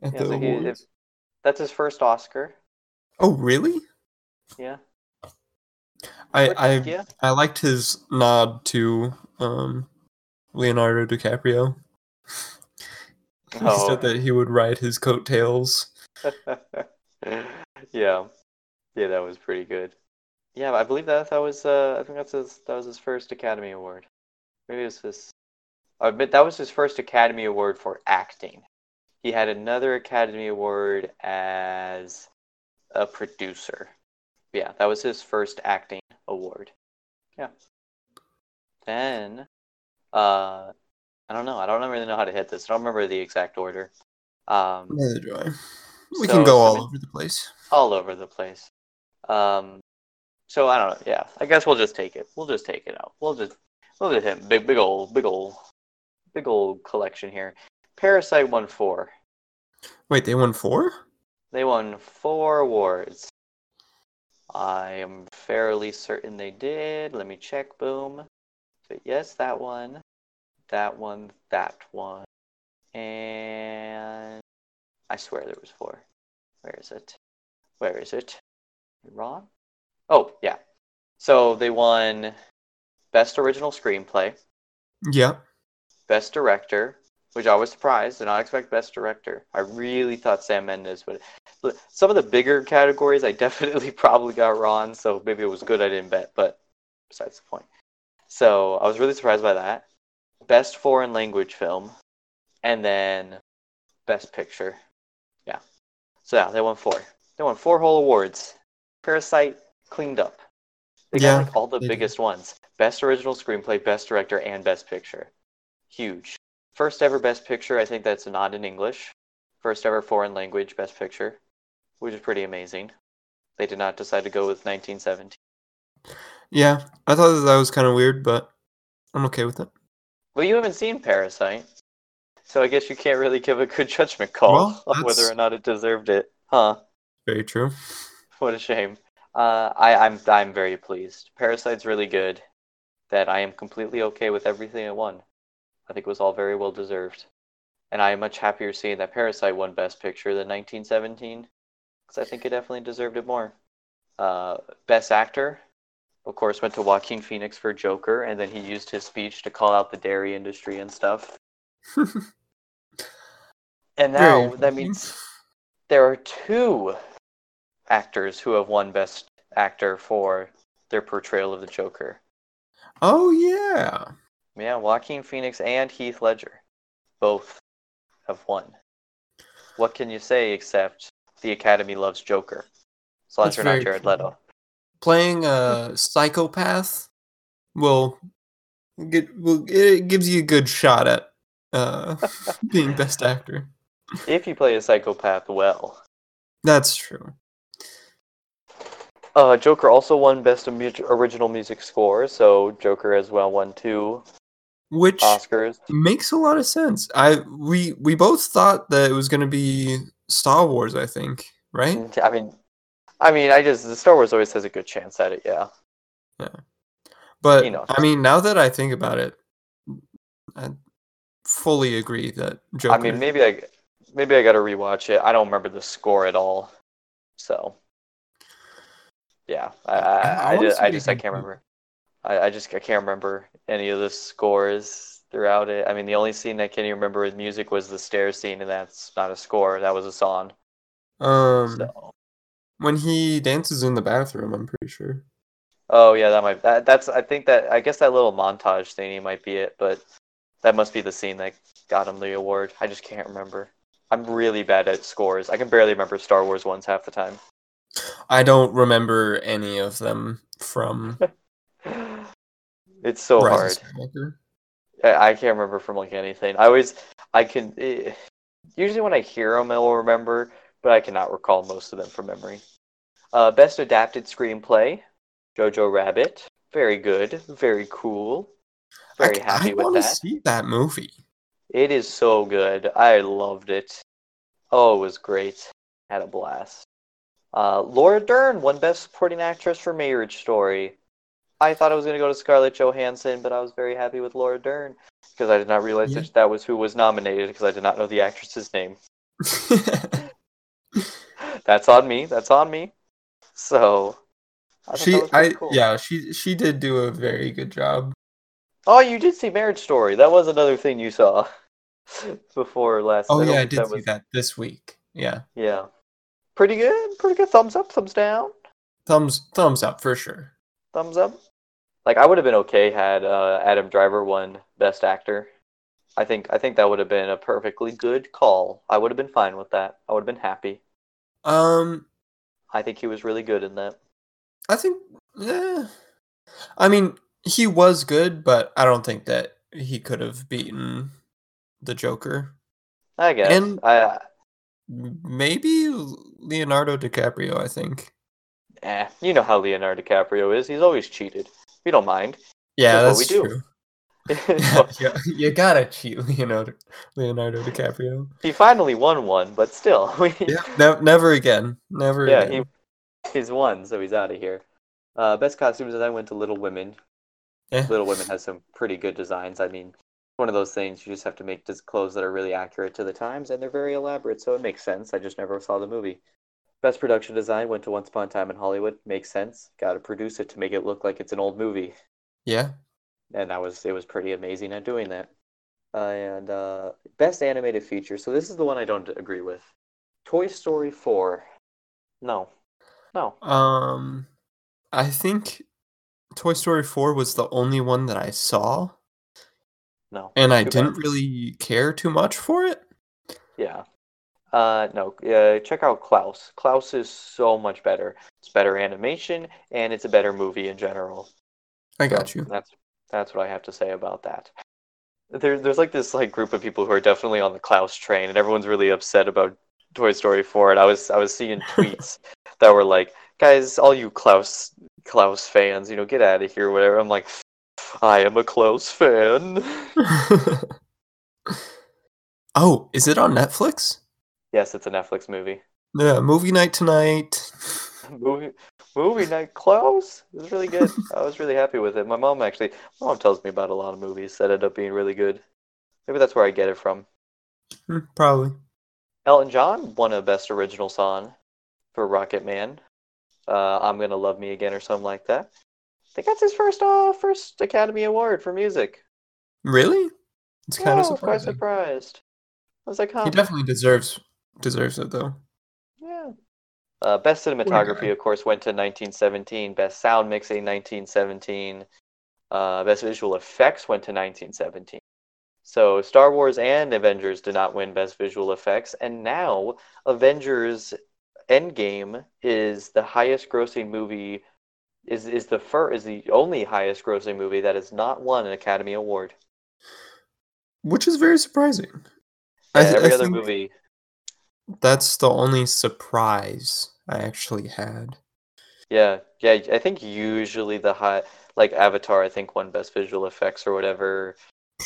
Speaker 1: Yeah, so he, if, that's his first Oscar.
Speaker 2: Oh, really?
Speaker 1: Yeah.
Speaker 2: I
Speaker 1: Which-
Speaker 2: I
Speaker 1: yeah.
Speaker 2: I liked his nod to um Leonardo DiCaprio. He
Speaker 1: Oh.
Speaker 2: said that he would ride his coattails
Speaker 1: yeah, yeah, that was pretty good. Yeah, I believe that that was. Uh, I think that's his. That was his first Academy Award. Maybe it was his. I admit that was his first Academy Award for acting. He had another Academy Award as a producer. Yeah, that was his first acting award. Yeah. Then, uh, I don't know. I don't really know how to hit this. I don't remember the exact order. Um,
Speaker 2: Neither do I. We
Speaker 1: So,
Speaker 2: can go all
Speaker 1: me-
Speaker 2: over the place.
Speaker 1: all over the place. Um, so I don't know. Yeah, I guess we'll just take it. We'll just take it out. We'll just we'll just hit big big old big old big old collection here. Parasite won four.
Speaker 2: Wait, they won four?
Speaker 1: They won four awards. I am fairly certain they did. Let me check. Boom. So yes, that one, that one, that one, and I swear there was four. Where is it? Where is it? Wrong? Oh yeah. So they won best original screenplay,
Speaker 2: Yeah.
Speaker 1: Best director, which I was surprised. Did not expect best director. I really thought Sam Mendes would. But some of the bigger categories, I definitely probably got wrong. So maybe it was good I didn't bet, but besides the point. So I was really surprised by that. Best foreign language film, and then best picture. Yeah. So yeah, they won four. They won four whole awards. Parasite cleaned up. They got like all the
Speaker 2: they did.
Speaker 1: biggest ones: best original screenplay, best director, and best picture. Huge. First ever best picture. I think that's not in English. First ever foreign language best picture, which is pretty amazing. They did not decide to go with 1917.
Speaker 2: Yeah. I thought that, that was kind of weird, but I'm okay with it.
Speaker 1: Well, you haven't seen Parasite, so I guess you can't really give a good judgment call
Speaker 2: Well,
Speaker 1: on whether or not it deserved it, huh?
Speaker 2: Very true.
Speaker 1: What a shame. Uh, I, I'm I'm very pleased. Parasite's really good. That I am completely okay with everything it won. I think it was all very well deserved, and I am much happier seeing that Parasite won Best Picture than 1917, because I think it definitely deserved it more. Uh, Best Actor, of course, went to Joaquin Phoenix for Joker, and then he used his speech to call out the dairy industry and stuff. And now that means there are two actors who have won Best Actor for their portrayal of the Joker.
Speaker 2: Oh yeah.
Speaker 1: Yeah, Joaquin Phoenix and Heath Ledger both have won. What can you say except the Academy loves Joker? As
Speaker 2: That's
Speaker 1: not Jared
Speaker 2: true.
Speaker 1: Leto.
Speaker 2: Playing a psychopath will get will it gives you a good shot at uh being best actor.
Speaker 1: If you play a psychopath well.
Speaker 2: That's true.
Speaker 1: Uh, Joker also won Best Original Music Score, so Joker as well won two
Speaker 2: Which
Speaker 1: Oscars.
Speaker 2: makes a lot of sense. I we we both thought that it was going to be Star Wars, I think, right?
Speaker 1: Mm, I mean, I mean, I just the Star Wars always has a good chance at it. Yeah. Yeah.
Speaker 2: But
Speaker 1: You know.
Speaker 2: I mean, now that I think about it, I fully agree that Joker.
Speaker 1: I mean, maybe I maybe I got to rewatch it. I don't remember the score at all, so yeah, I I,
Speaker 2: I
Speaker 1: I, just, I just I can't remember. I, I just I can't remember any of the scores throughout it. I mean, the only scene I can remember with music was the stairs scene, and that's not a score. That was a song.
Speaker 2: um,
Speaker 1: So.
Speaker 2: when he dances in the bathroom, I'm pretty sure.
Speaker 1: Oh yeah, that might that, that's I think that I guess that little montage thingy might be it, but that must be the scene that got him the award. I just can't remember. I'm really bad at scores. I can barely remember Star Wars ones half the time.
Speaker 2: I don't remember any of them from
Speaker 1: It's so
Speaker 2: Rise
Speaker 1: hard. I I can't remember from like anything. I always I can eh, usually when I hear them I will remember, but I cannot recall most of them from memory. Uh, best adapted screenplay, Jojo Rabbit. Very good, very cool. Very
Speaker 2: I,
Speaker 1: happy
Speaker 2: I
Speaker 1: with that.
Speaker 2: see that movie.
Speaker 1: It is so good. I loved it. Oh, it was great. Had a blast. Uh, Laura Dern won Best Supporting Actress for Marriage Story. I thought I was going to go to Scarlett Johansson, but I was very happy with Laura Dern because I did not realize
Speaker 2: Yeah.
Speaker 1: that that was who was nominated because I did not know the actress's name. That's on me. That's on me. So, I
Speaker 2: she, I
Speaker 1: cool.
Speaker 2: yeah, she she did do a very good job.
Speaker 1: Oh, you did see Marriage Story. That was another thing you saw before last.
Speaker 2: Oh yeah, I did see
Speaker 1: was-
Speaker 2: that this week. Yeah.
Speaker 1: Yeah. pretty good, pretty good. Thumbs up, thumbs down,
Speaker 2: Thumbs thumbs up for sure.
Speaker 1: Thumbs up. Like I would have been okay had uh, Adam Driver won Best Actor. I think I think that would have been a perfectly good call. I would have been fine with that. I would have been happy.
Speaker 2: Um,
Speaker 1: I think he was really good in that.
Speaker 2: I think. yeah. I mean, he was good, but I don't think that he could have beaten the Joker.
Speaker 1: I guess.
Speaker 2: And-
Speaker 1: I
Speaker 2: Maybe Leonardo DiCaprio. I think.
Speaker 1: Eh, you know how Leonardo DiCaprio is. He's always cheated. We don't mind.
Speaker 2: Yeah,
Speaker 1: That's
Speaker 2: that's,
Speaker 1: what we do.
Speaker 2: true. yeah, you gotta cheat Leonardo Leonardo DiCaprio.
Speaker 1: he finally won one, but still, we,
Speaker 2: Yeah, ne- never again. Never
Speaker 1: yeah,
Speaker 2: again.
Speaker 1: he, he's won, so he's out of here. Uh, best costume I went to Little Women.
Speaker 2: Eh.
Speaker 1: Little Women has some pretty good designs. I mean, one of those things you just have to make clothes that are really accurate to the times, and they're very elaborate, so it makes sense. I just never saw the movie. Best production design went to Once Upon a Time in Hollywood. Makes sense. Got to produce it to make it look like it's an old movie,
Speaker 2: Yeah.
Speaker 1: and that was it was pretty amazing at doing that. Uh, and uh, best animated feature. So this is the one I don't agree with. Toy Story 4. No, no.
Speaker 2: Um, I think Toy Story 4 was the only one that I saw,
Speaker 1: No.
Speaker 2: and I didn't really care too much for it.
Speaker 1: Yeah. Uh, no. Uh, check out Klaus. Klaus is so much better. It's better animation, and it's a better movie in general.
Speaker 2: I got
Speaker 1: So
Speaker 2: you.
Speaker 1: That's that's what I have to say about that. There, there's like this like group of people who are definitely on the Klaus train, and everyone's really upset about Toy Story 4. And I was I was seeing tweets that were like, "Guys, all you Klaus Klaus fans, you know, get out of here, whatever." I'm like, I am a Klaus fan.
Speaker 2: oh, is it on Netflix?
Speaker 1: Yes, it's a Netflix movie.
Speaker 2: Yeah, movie night tonight.
Speaker 1: movie movie night Klaus it was really good. I was really happy with it. My mom actually, my mom tells me about a lot of movies that end up being really good. Maybe that's where I get it from.
Speaker 2: Hmm, Probably.
Speaker 1: Elton John won a Best Original Song for Rocket Man. Uh, I'm gonna love me again or something like that. I think that's his first uh first Academy Award for music.
Speaker 2: Really? It's kind
Speaker 1: Yeah,
Speaker 2: of
Speaker 1: was quite
Speaker 2: surprising.
Speaker 1: surprised. I was like, huh?
Speaker 2: He definitely deserves deserves it though.
Speaker 1: Yeah. Uh, best cinematography, of course, went to 1917. Best sound mixing, 1917. Uh, best visual effects went to 1917. So Star Wars and Avengers did not win best visual effects, and now Avengers Endgame is the highest grossing movie. Is is the fir- is the only highest grossing movie that has not won an Academy Award.
Speaker 2: Which is very surprising. I
Speaker 1: Yeah,
Speaker 2: th-
Speaker 1: every
Speaker 2: I
Speaker 1: other
Speaker 2: think
Speaker 1: movie,
Speaker 2: That's the only surprise I actually had.
Speaker 1: Yeah, yeah. I think usually the high, like Avatar, I think won best visual effects or whatever.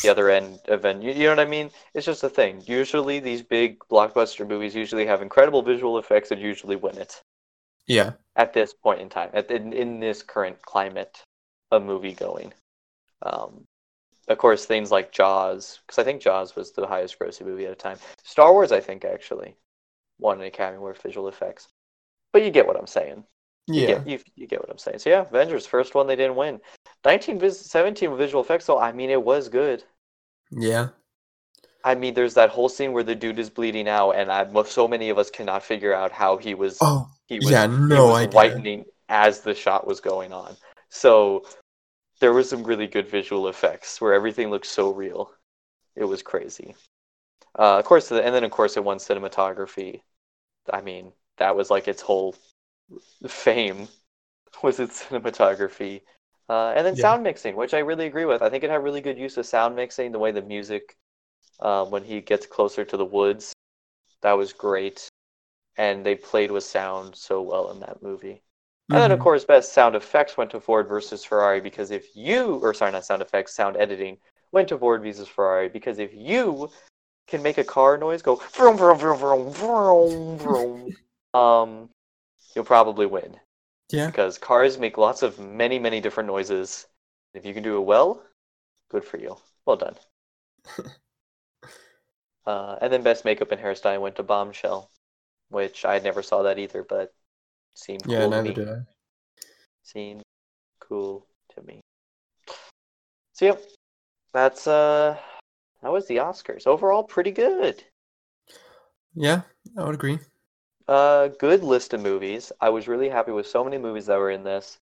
Speaker 1: The other end event, you, you know what I mean? It's just a thing. Usually, these big blockbuster movies usually have incredible visual effects and usually win it
Speaker 2: Yeah.
Speaker 1: at this point in time, at in, in this current climate of movie going. Um, of course, things like Jaws, because I think Jaws was the highest grossing movie at a time. Star Wars, I think, actually won an Academy Award for visual effects. But you get what I'm saying. You
Speaker 2: Yeah.
Speaker 1: get, you, you get what I'm saying. So yeah, Avengers first one they didn't win. 19 vis- 17 visual effects though. I mean it was good.
Speaker 2: Yeah.
Speaker 1: I mean there's that whole scene where the dude is bleeding out and I, so many of us cannot figure out how he was
Speaker 2: Oh,
Speaker 1: he was,
Speaker 2: yeah,
Speaker 1: he
Speaker 2: no
Speaker 1: was
Speaker 2: idea.
Speaker 1: whitening as the shot was going on. So there was some really good visual effects where everything looked so real. It was crazy. Uh, of course, and then of course it won cinematography. I mean, that was like its whole fame was its cinematography. Uh, and then
Speaker 2: Yeah.
Speaker 1: sound mixing, which I really agree with. I think it had really good use of sound mixing, the way the music, um, when he gets closer to the woods, that was great. And they played with sound so well in that movie. And then, of
Speaker 2: Mhm.
Speaker 1: course, best sound effects went to Ford versus Ferrari because if you, or sorry, not sound effects, sound editing went to Ford versus Ferrari because if you can make a car noise go vroom vroom vroom vroom vroom vroom, um, you'll probably win
Speaker 2: Yeah.
Speaker 1: because cars make lots of many many different noises. If you can do it well, good for you. Well done. uh, and then best makeup and hairstyle went to Bombshell, which I never saw that either, but seemed
Speaker 2: Yeah,
Speaker 1: cool to
Speaker 2: neither
Speaker 1: me
Speaker 2: did I.
Speaker 1: seemed cool to me. So yep, that's uh that was the Oscars. Overall pretty good.
Speaker 2: Yeah, I would agree.
Speaker 1: uh, good list of movies. I was really happy with so many movies that were in this.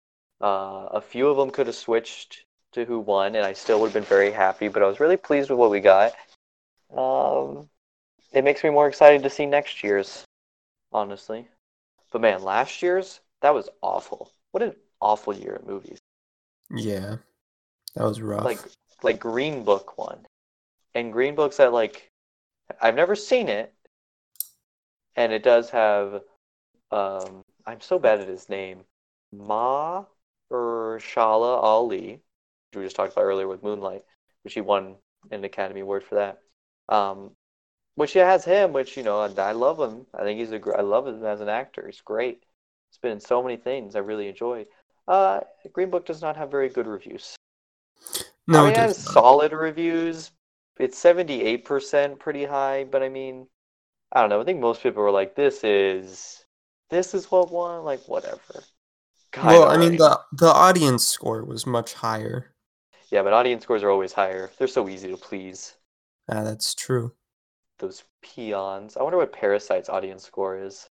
Speaker 1: Uh, a few of them could have switched to who won, and I still would have been very happy. But I was really pleased with what we got. Um, it makes me more excited to see next year's, honestly. But man, last year's that was awful. What an awful year of movies.
Speaker 2: Yeah, that was rough.
Speaker 1: Like like Green Book one, and Green Book's that like I've never seen it, and it does have um I'm so bad at his name, Ma or Shala Ali, which we just talked about earlier with Moonlight, which he won an Academy Award for that. Um, which he has him, which you know I love him. I think he's a I love him as an actor. He's great. He's been in so many things I really enjoy. Uh, Green Book does not have very good reviews.
Speaker 2: no,
Speaker 1: I mean,
Speaker 2: it
Speaker 1: it has
Speaker 2: not.
Speaker 1: solid reviews. It's seventy eight percent, pretty high. But I mean, I don't know. I think most people were like, "This is, this is what won." Like whatever. Kinda
Speaker 2: Well, I mean
Speaker 1: right.
Speaker 2: the the audience score was much higher.
Speaker 1: yeah, but audience scores are always higher. They're so easy to please.
Speaker 2: Ah, that's true.
Speaker 1: Those peons. I wonder what Parasite's audience score is.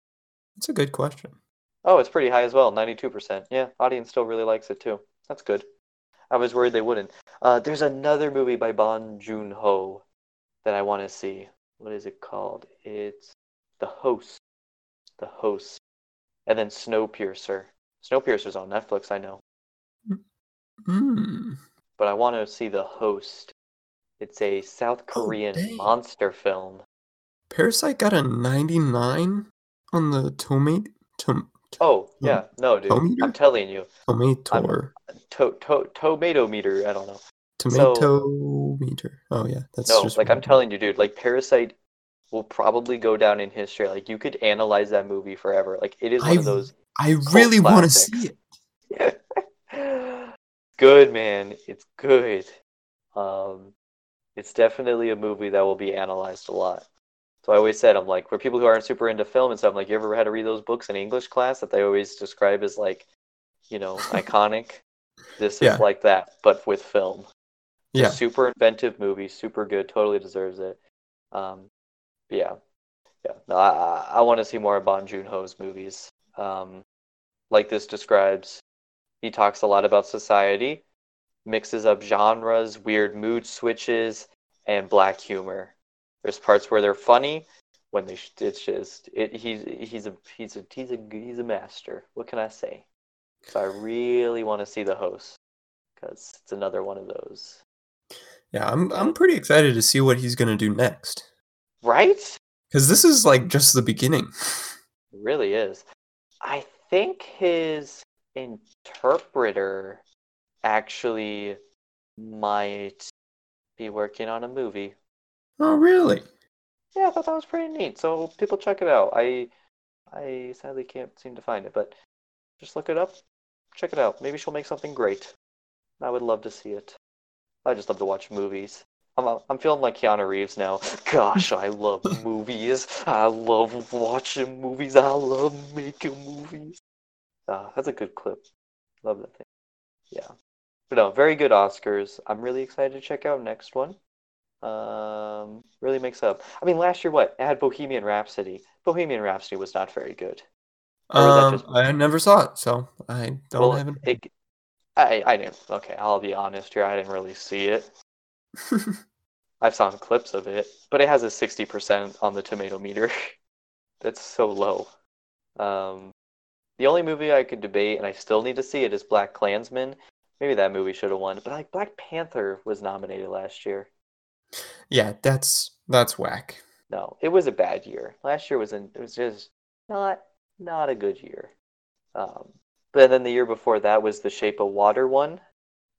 Speaker 2: That's a good question.
Speaker 1: Oh, it's pretty high as well, 92%. Yeah, audience still really likes it too. That's good. I was worried they wouldn't. Uh, there's another movie by Bong Joon Ho that I want to see. What is it called? It's The Host. The Host. And then Snowpiercer. Snowpiercer's on Netflix, I know.
Speaker 2: Hmm.
Speaker 1: But I want to see The Host. It's a South Korean
Speaker 2: dang.
Speaker 1: monster film.
Speaker 2: Parasite got a 99 on the tomato tom,
Speaker 1: Oh, yeah. No, dude.
Speaker 2: Tometer?
Speaker 1: I'm telling you.
Speaker 2: tomato
Speaker 1: To- to- tomato meter. I don't know.
Speaker 2: tomato meter. Oh yeah, that's
Speaker 1: No,
Speaker 2: just
Speaker 1: like. I'm telling you, dude, like Parasite will probably go down in history. Like you could analyze that movie forever. Like it is one
Speaker 2: I
Speaker 1: of those
Speaker 2: I really want to see it.
Speaker 1: good, man. It's good. Um, it's definitely a movie that will be analyzed a lot. So I always said, I'm like, for people who aren't super into film and stuff, I'm like, you ever had to read those books in English class that they always describe as like, you know, iconic? This is like that, but with film.
Speaker 2: Yeah.
Speaker 1: super inventive movie, super good, totally deserves it. Um, yeah, yeah. No, I I, I want to see more of Bong Joon Ho's movies. Um, like this describes, he talks a lot about society, mixes up genres, weird mood switches, and black humor. There's parts where they're funny, when they it's just it. He's he's a he's a he's a he's a master. What can I say? So I really want to see the host because it's another one of those.
Speaker 2: Yeah, I'm I'm pretty excited to see what he's gonna do next.
Speaker 1: Right?
Speaker 2: Because this is like just the beginning.
Speaker 1: It really is. I think his interpreter actually might be working on a movie.
Speaker 2: Oh really?
Speaker 1: Yeah, I thought that was pretty neat. So people check it out. I I sadly can't seem to find it, but just look it up. Check it out. Maybe she'll make something great. I would love to see it. I just love to watch movies. I'm I'm feeling like Keanu Reeves now. Gosh, I love movies. I love watching movies. I love making movies. Ah, that's a good clip. Love that thing. Yeah. But no, very good Oscars. I'm really excited to check out next one. Um, really makes up. I mean, last year what? It had Bohemian Rhapsody. Bohemian Rhapsody was not very good.
Speaker 2: Um,
Speaker 1: just-
Speaker 2: I never saw it, so I don't
Speaker 1: well,
Speaker 2: have it.
Speaker 1: it, I I didn't. Okay, I'll be honest here. I didn't really see it. I've seen clips of it, but it has a sixty percent on the tomato meter. That's so low. Um, the only movie I could debate, and I still need to see it, is BlacKkKlansman. Maybe that movie should have won, but like Black Panther was nominated last year.
Speaker 2: Yeah, that's that's whack.
Speaker 1: No, it was a bad year. Last year was an, it was just not not a good year. Um, but then the year before that was the Shape of Water one,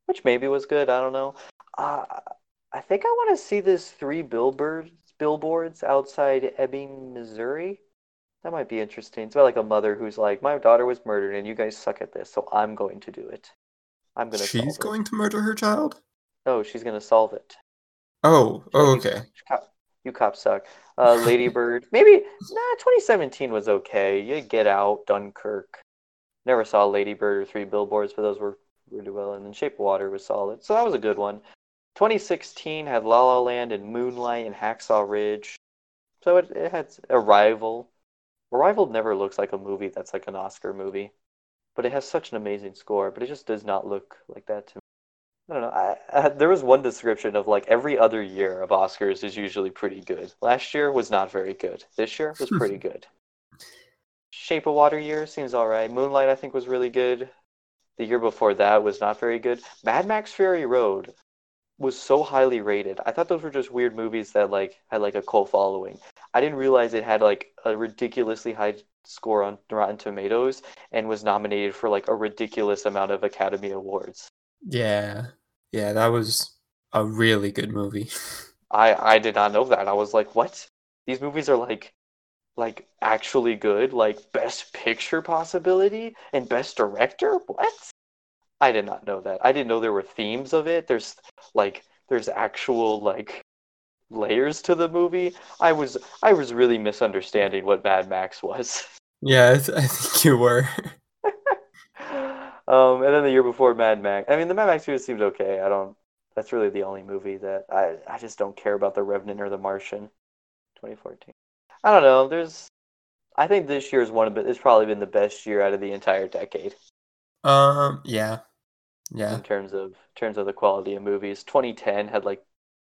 Speaker 1: which maybe was good. I don't know. Uh, I think I want to see this three billboards billboards outside Ebbing, Missouri. That might be interesting. It's about like a mother who's like, my daughter was murdered, and you guys suck at this, so I'm going to do it. I'm gonna.
Speaker 2: She's
Speaker 1: solve it."
Speaker 2: going to murder her child?
Speaker 1: No, she's gonna solve it.
Speaker 2: Oh, oh
Speaker 1: You-
Speaker 2: okay.
Speaker 1: cop- You cops suck. Uh, Lady Bird. Maybe nah. 2017 was okay. You Get Out, Dunkirk. Never saw Lady Bird or Three Billboards, but those were really well. And then Shape of Water was solid, so that was a good one. 2016 had La La Land and Moonlight and Hacksaw Ridge, so it, it had Arrival. Arrival never looks like a movie that's like an Oscar movie, but it has such an amazing score. But it just does not look like that to me. I don't know. I, I, there was one description of like every other year of Oscars is usually pretty good. Last year was not very good. This year was pretty good. Shape of Water year seems all right. Moonlight I think was really good. The year before that was not very good. Mad Max Fury Road was so highly rated. I thought those were just weird movies that like had like a cult following. I didn't realize it had like a ridiculously high score on Rotten Tomatoes and was nominated for like a ridiculous amount of Academy Awards.
Speaker 2: Yeah. Yeah, that was a really good movie.
Speaker 1: I I did not know that. I was like, what? These movies are like like actually good, like best picture possibility and best director? What? I did not know that. I didn't know there were themes of it. There's like there's actual like layers to the movie. I was I was really misunderstanding what Mad Max was.
Speaker 2: Yeah, I, th- I think you were.
Speaker 1: um, and then the year before Mad Max. I mean, the Mad Max series seemed okay. I don't. That's really the only movie that I I just don't care about the Revenant or the Martian. 2014. I don't know. There's. I think this year is one of it. It's probably been the best year out of the entire decade.
Speaker 2: Um. Yeah. Yeah.
Speaker 1: In terms of in terms of the quality of movies, 2010 had like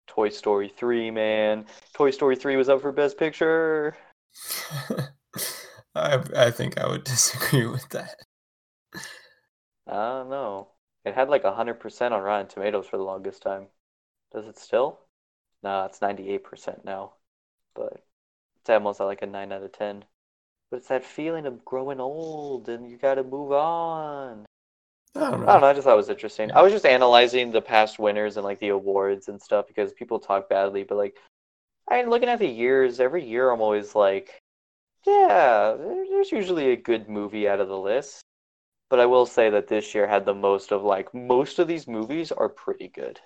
Speaker 1: Toy Story 3. Man, Toy Story 3 was up for Best Picture.
Speaker 2: I I think I would disagree with that.
Speaker 1: I don't know. It had like 100% on Rotten Tomatoes for the longest time. Does it still? No, it's 98% now. But it's almost like a 9 out of 10. But it's that feeling of growing old and you gotta move on.
Speaker 2: I don't know.
Speaker 1: I don't know. I just thought it was interesting. I was just analyzing the past winners and like the awards and stuff because people talk badly, but like, I mean, looking at the years, every year I'm always like, yeah, there's usually a good movie out of the list. But I will say that this year had the most of like most of these movies are pretty good.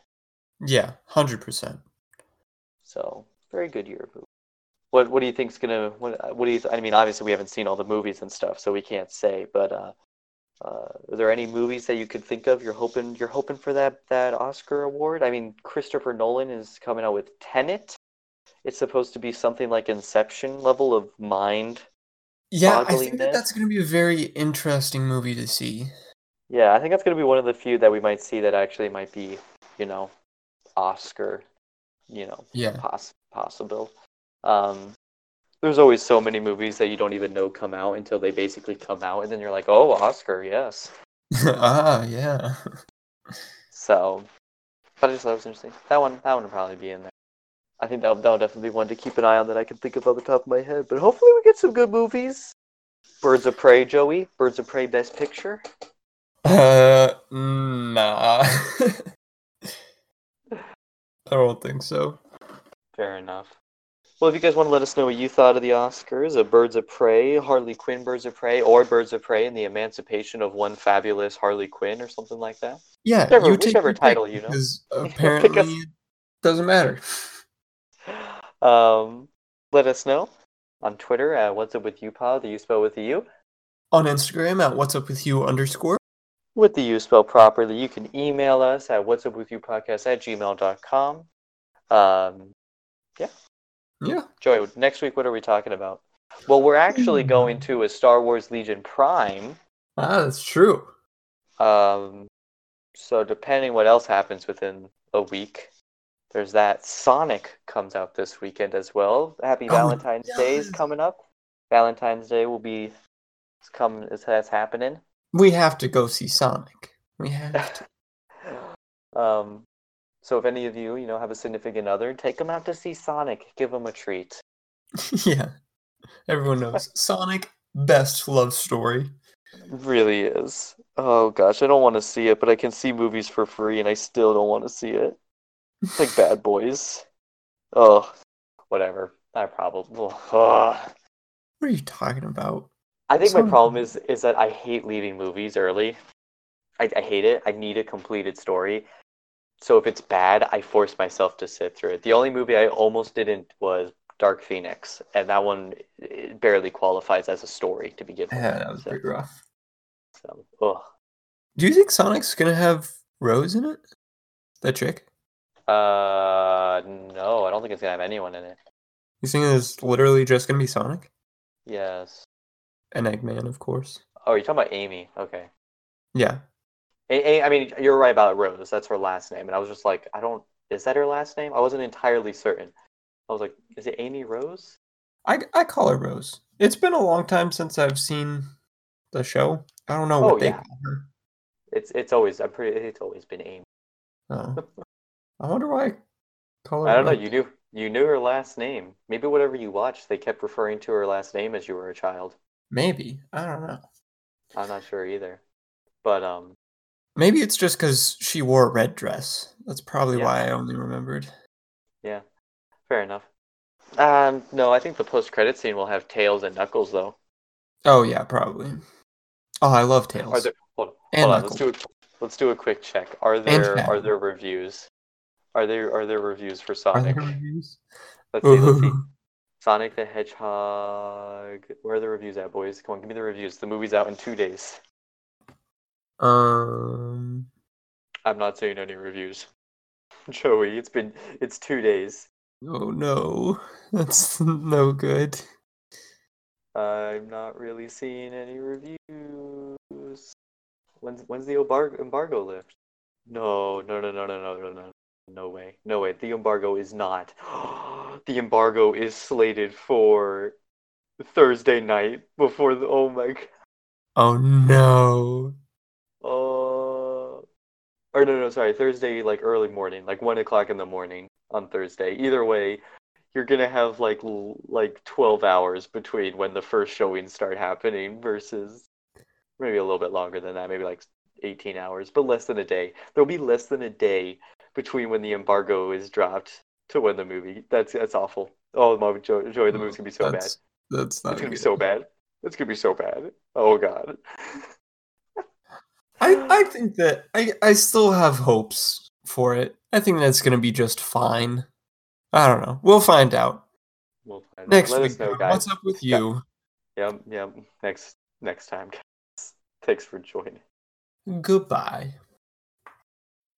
Speaker 2: Yeah, hundred percent.
Speaker 1: So very good year of movies. What What do you think's gonna? What What do you? I mean, obviously we haven't seen all the movies and stuff, so we can't say. But uh, uh, are there any movies that you could think of? You're hoping You're hoping for that that Oscar award. I mean, Christopher Nolan is coming out with Tenet. It's supposed to be something like Inception level of mind
Speaker 2: Yeah, I think that that's going to be a very interesting movie to see.
Speaker 1: Yeah, I think that's going to be one of the few that we might see that actually might be, you know, Oscar, you know,
Speaker 2: Yeah.
Speaker 1: poss- possible. Um, there's always so many movies that you don't even know come out until they basically come out, and then you're like, oh, Oscar, yes.
Speaker 2: ah, yeah.
Speaker 1: So, but I just thought it was interesting. That one, that one would probably be in there. I think that that'll definitely be one to keep an eye on that I can think of off the top of my head. But hopefully, we get some good movies. Birds of Prey, Joey. Birds of Prey, Best Picture.
Speaker 2: Uh, nah. I don't think so.
Speaker 1: Fair enough. Well, if you guys want to let us know what you thought of the Oscars, of Birds of Prey, Harley Quinn, Birds of Prey, or Birds of Prey and the Emancipation of One Fabulous Harley Quinn, or something like that.
Speaker 2: Yeah,
Speaker 1: Whichever-
Speaker 2: you take
Speaker 1: whichever
Speaker 2: your
Speaker 1: title, you know.
Speaker 2: Because apparently it doesn't matter.
Speaker 1: Um, let us know on Twitter at What's Up With You Pod, the U spell with the U.
Speaker 2: On Instagram at what's up with you underscore.
Speaker 1: With the U spelled properly, you can email us at What's Up With You Podcast at gmail.com. Um,
Speaker 2: yeah, Yeah.
Speaker 1: Joey, next week, what are we talking about? Well, we're actually going to a Star Wars Legion Prime.
Speaker 2: Ah, that's true.
Speaker 1: Um, so depending what else happens within a week, there's that. Sonic comes out this weekend as well. Happy
Speaker 2: Oh,
Speaker 1: Valentine's Day is coming up. Valentine's Day will be it's come is that's happening.
Speaker 2: We have to go see Sonic. We have to.
Speaker 1: um, so if any of you you know have a significant other, take them out to see Sonic. Give them a treat.
Speaker 2: yeah. Everyone knows Sonic best love story.
Speaker 1: It really is. Oh gosh, I don't want to see it, but I can see movies for free, and I still don't want to see it. Like Bad Boys. Oh, whatever. I probably. Ugh.
Speaker 2: What are you talking about?
Speaker 1: I think my problem is is that I hate leaving movies early. I, I hate it. I need a completed story. So if it's bad, I force myself to sit through it. The only movie I almost didn't was Dark Phoenix, and that one it barely qualifies as a story to begin with.
Speaker 2: Yeah, that was
Speaker 1: so,
Speaker 2: pretty rough.
Speaker 1: so, ugh.
Speaker 2: Do you think Sonic's gonna have Rose in it? That chick?
Speaker 1: Uh, no, I don't think it's gonna have anyone in it.
Speaker 2: You think it's literally just gonna be Sonic?
Speaker 1: Yes.
Speaker 2: and Eggman, of course.
Speaker 1: Oh, you're talking about Amy. Okay.
Speaker 2: Yeah,
Speaker 1: A- A- I mean, you're right about Rose. That's her last name, and I was just like, I don't. Is that her last name? I wasn't entirely certain. I was like, is it Amy Rose?
Speaker 2: I I call her Rose. It's been a long time since I've seen the show. I don't know
Speaker 1: Oh,
Speaker 2: what they
Speaker 1: yeah.
Speaker 2: call her.
Speaker 1: It's it's always I'm pretty. It's always been Amy.
Speaker 2: Oh. I wonder why I call her.
Speaker 1: I don't know. You knew you knew her last name. Maybe whatever you watched, they kept referring to her last name as you were a child.
Speaker 2: Maybe I don't know.
Speaker 1: I'm not sure either. But um,
Speaker 2: Maybe it's just because she wore a red dress. That's probably
Speaker 1: Yeah.
Speaker 2: why I only remembered.
Speaker 1: yeah, fair enough. Um, no, I think the post credit scene will have Tails and Knuckles though.
Speaker 2: Oh yeah, probably. Oh, I love Tails.
Speaker 1: Are there? Hold,
Speaker 2: And
Speaker 1: hold on. Let's do a let's do a quick check. Are there are there reviews? Are there are there reviews for
Speaker 2: Are
Speaker 1: Sonic?
Speaker 2: there reviews?
Speaker 1: Let's see. Let's see. Sonic the Hedgehog. Where are the reviews at, boys? Come on, give me the reviews. The movie's out in two days.
Speaker 2: Um.
Speaker 1: I'm not seeing any reviews. Joey, it's been it's two days.
Speaker 2: Oh no, that's no good.
Speaker 1: I'm not really seeing any reviews. When's when's the embargo embargo lift? No, no, no, no, no, no, no, no. No way. No way. The embargo is not. the embargo is slated for Thursday night before the oh my god.
Speaker 2: Oh no.
Speaker 1: Uh, or no, no, sorry, Thursday, like early morning, like one o'clock in the morning on Thursday. Either way, you're gonna have like l- like twelve hours between when the first showings start happening versus maybe a little bit longer than that, maybe like eighteen hours, but less than a day. There'll be less than a day between when the embargo is dropped to when the movie. That's that's awful. Oh my Joey, Joey the movie's gonna be so bad.
Speaker 2: that's, That's not
Speaker 1: It's gonna be so bad. It's gonna be so bad. Oh god.
Speaker 2: I, I think that I, I still have hopes for it. I think that's gonna be just fine. I don't know. We'll find out.
Speaker 1: We'll find out.
Speaker 2: Next
Speaker 1: Let
Speaker 2: week,
Speaker 1: know, guys.
Speaker 2: what's up with you?
Speaker 1: Yep, yep. Next next time, guys. Thanks for joining.
Speaker 2: Goodbye.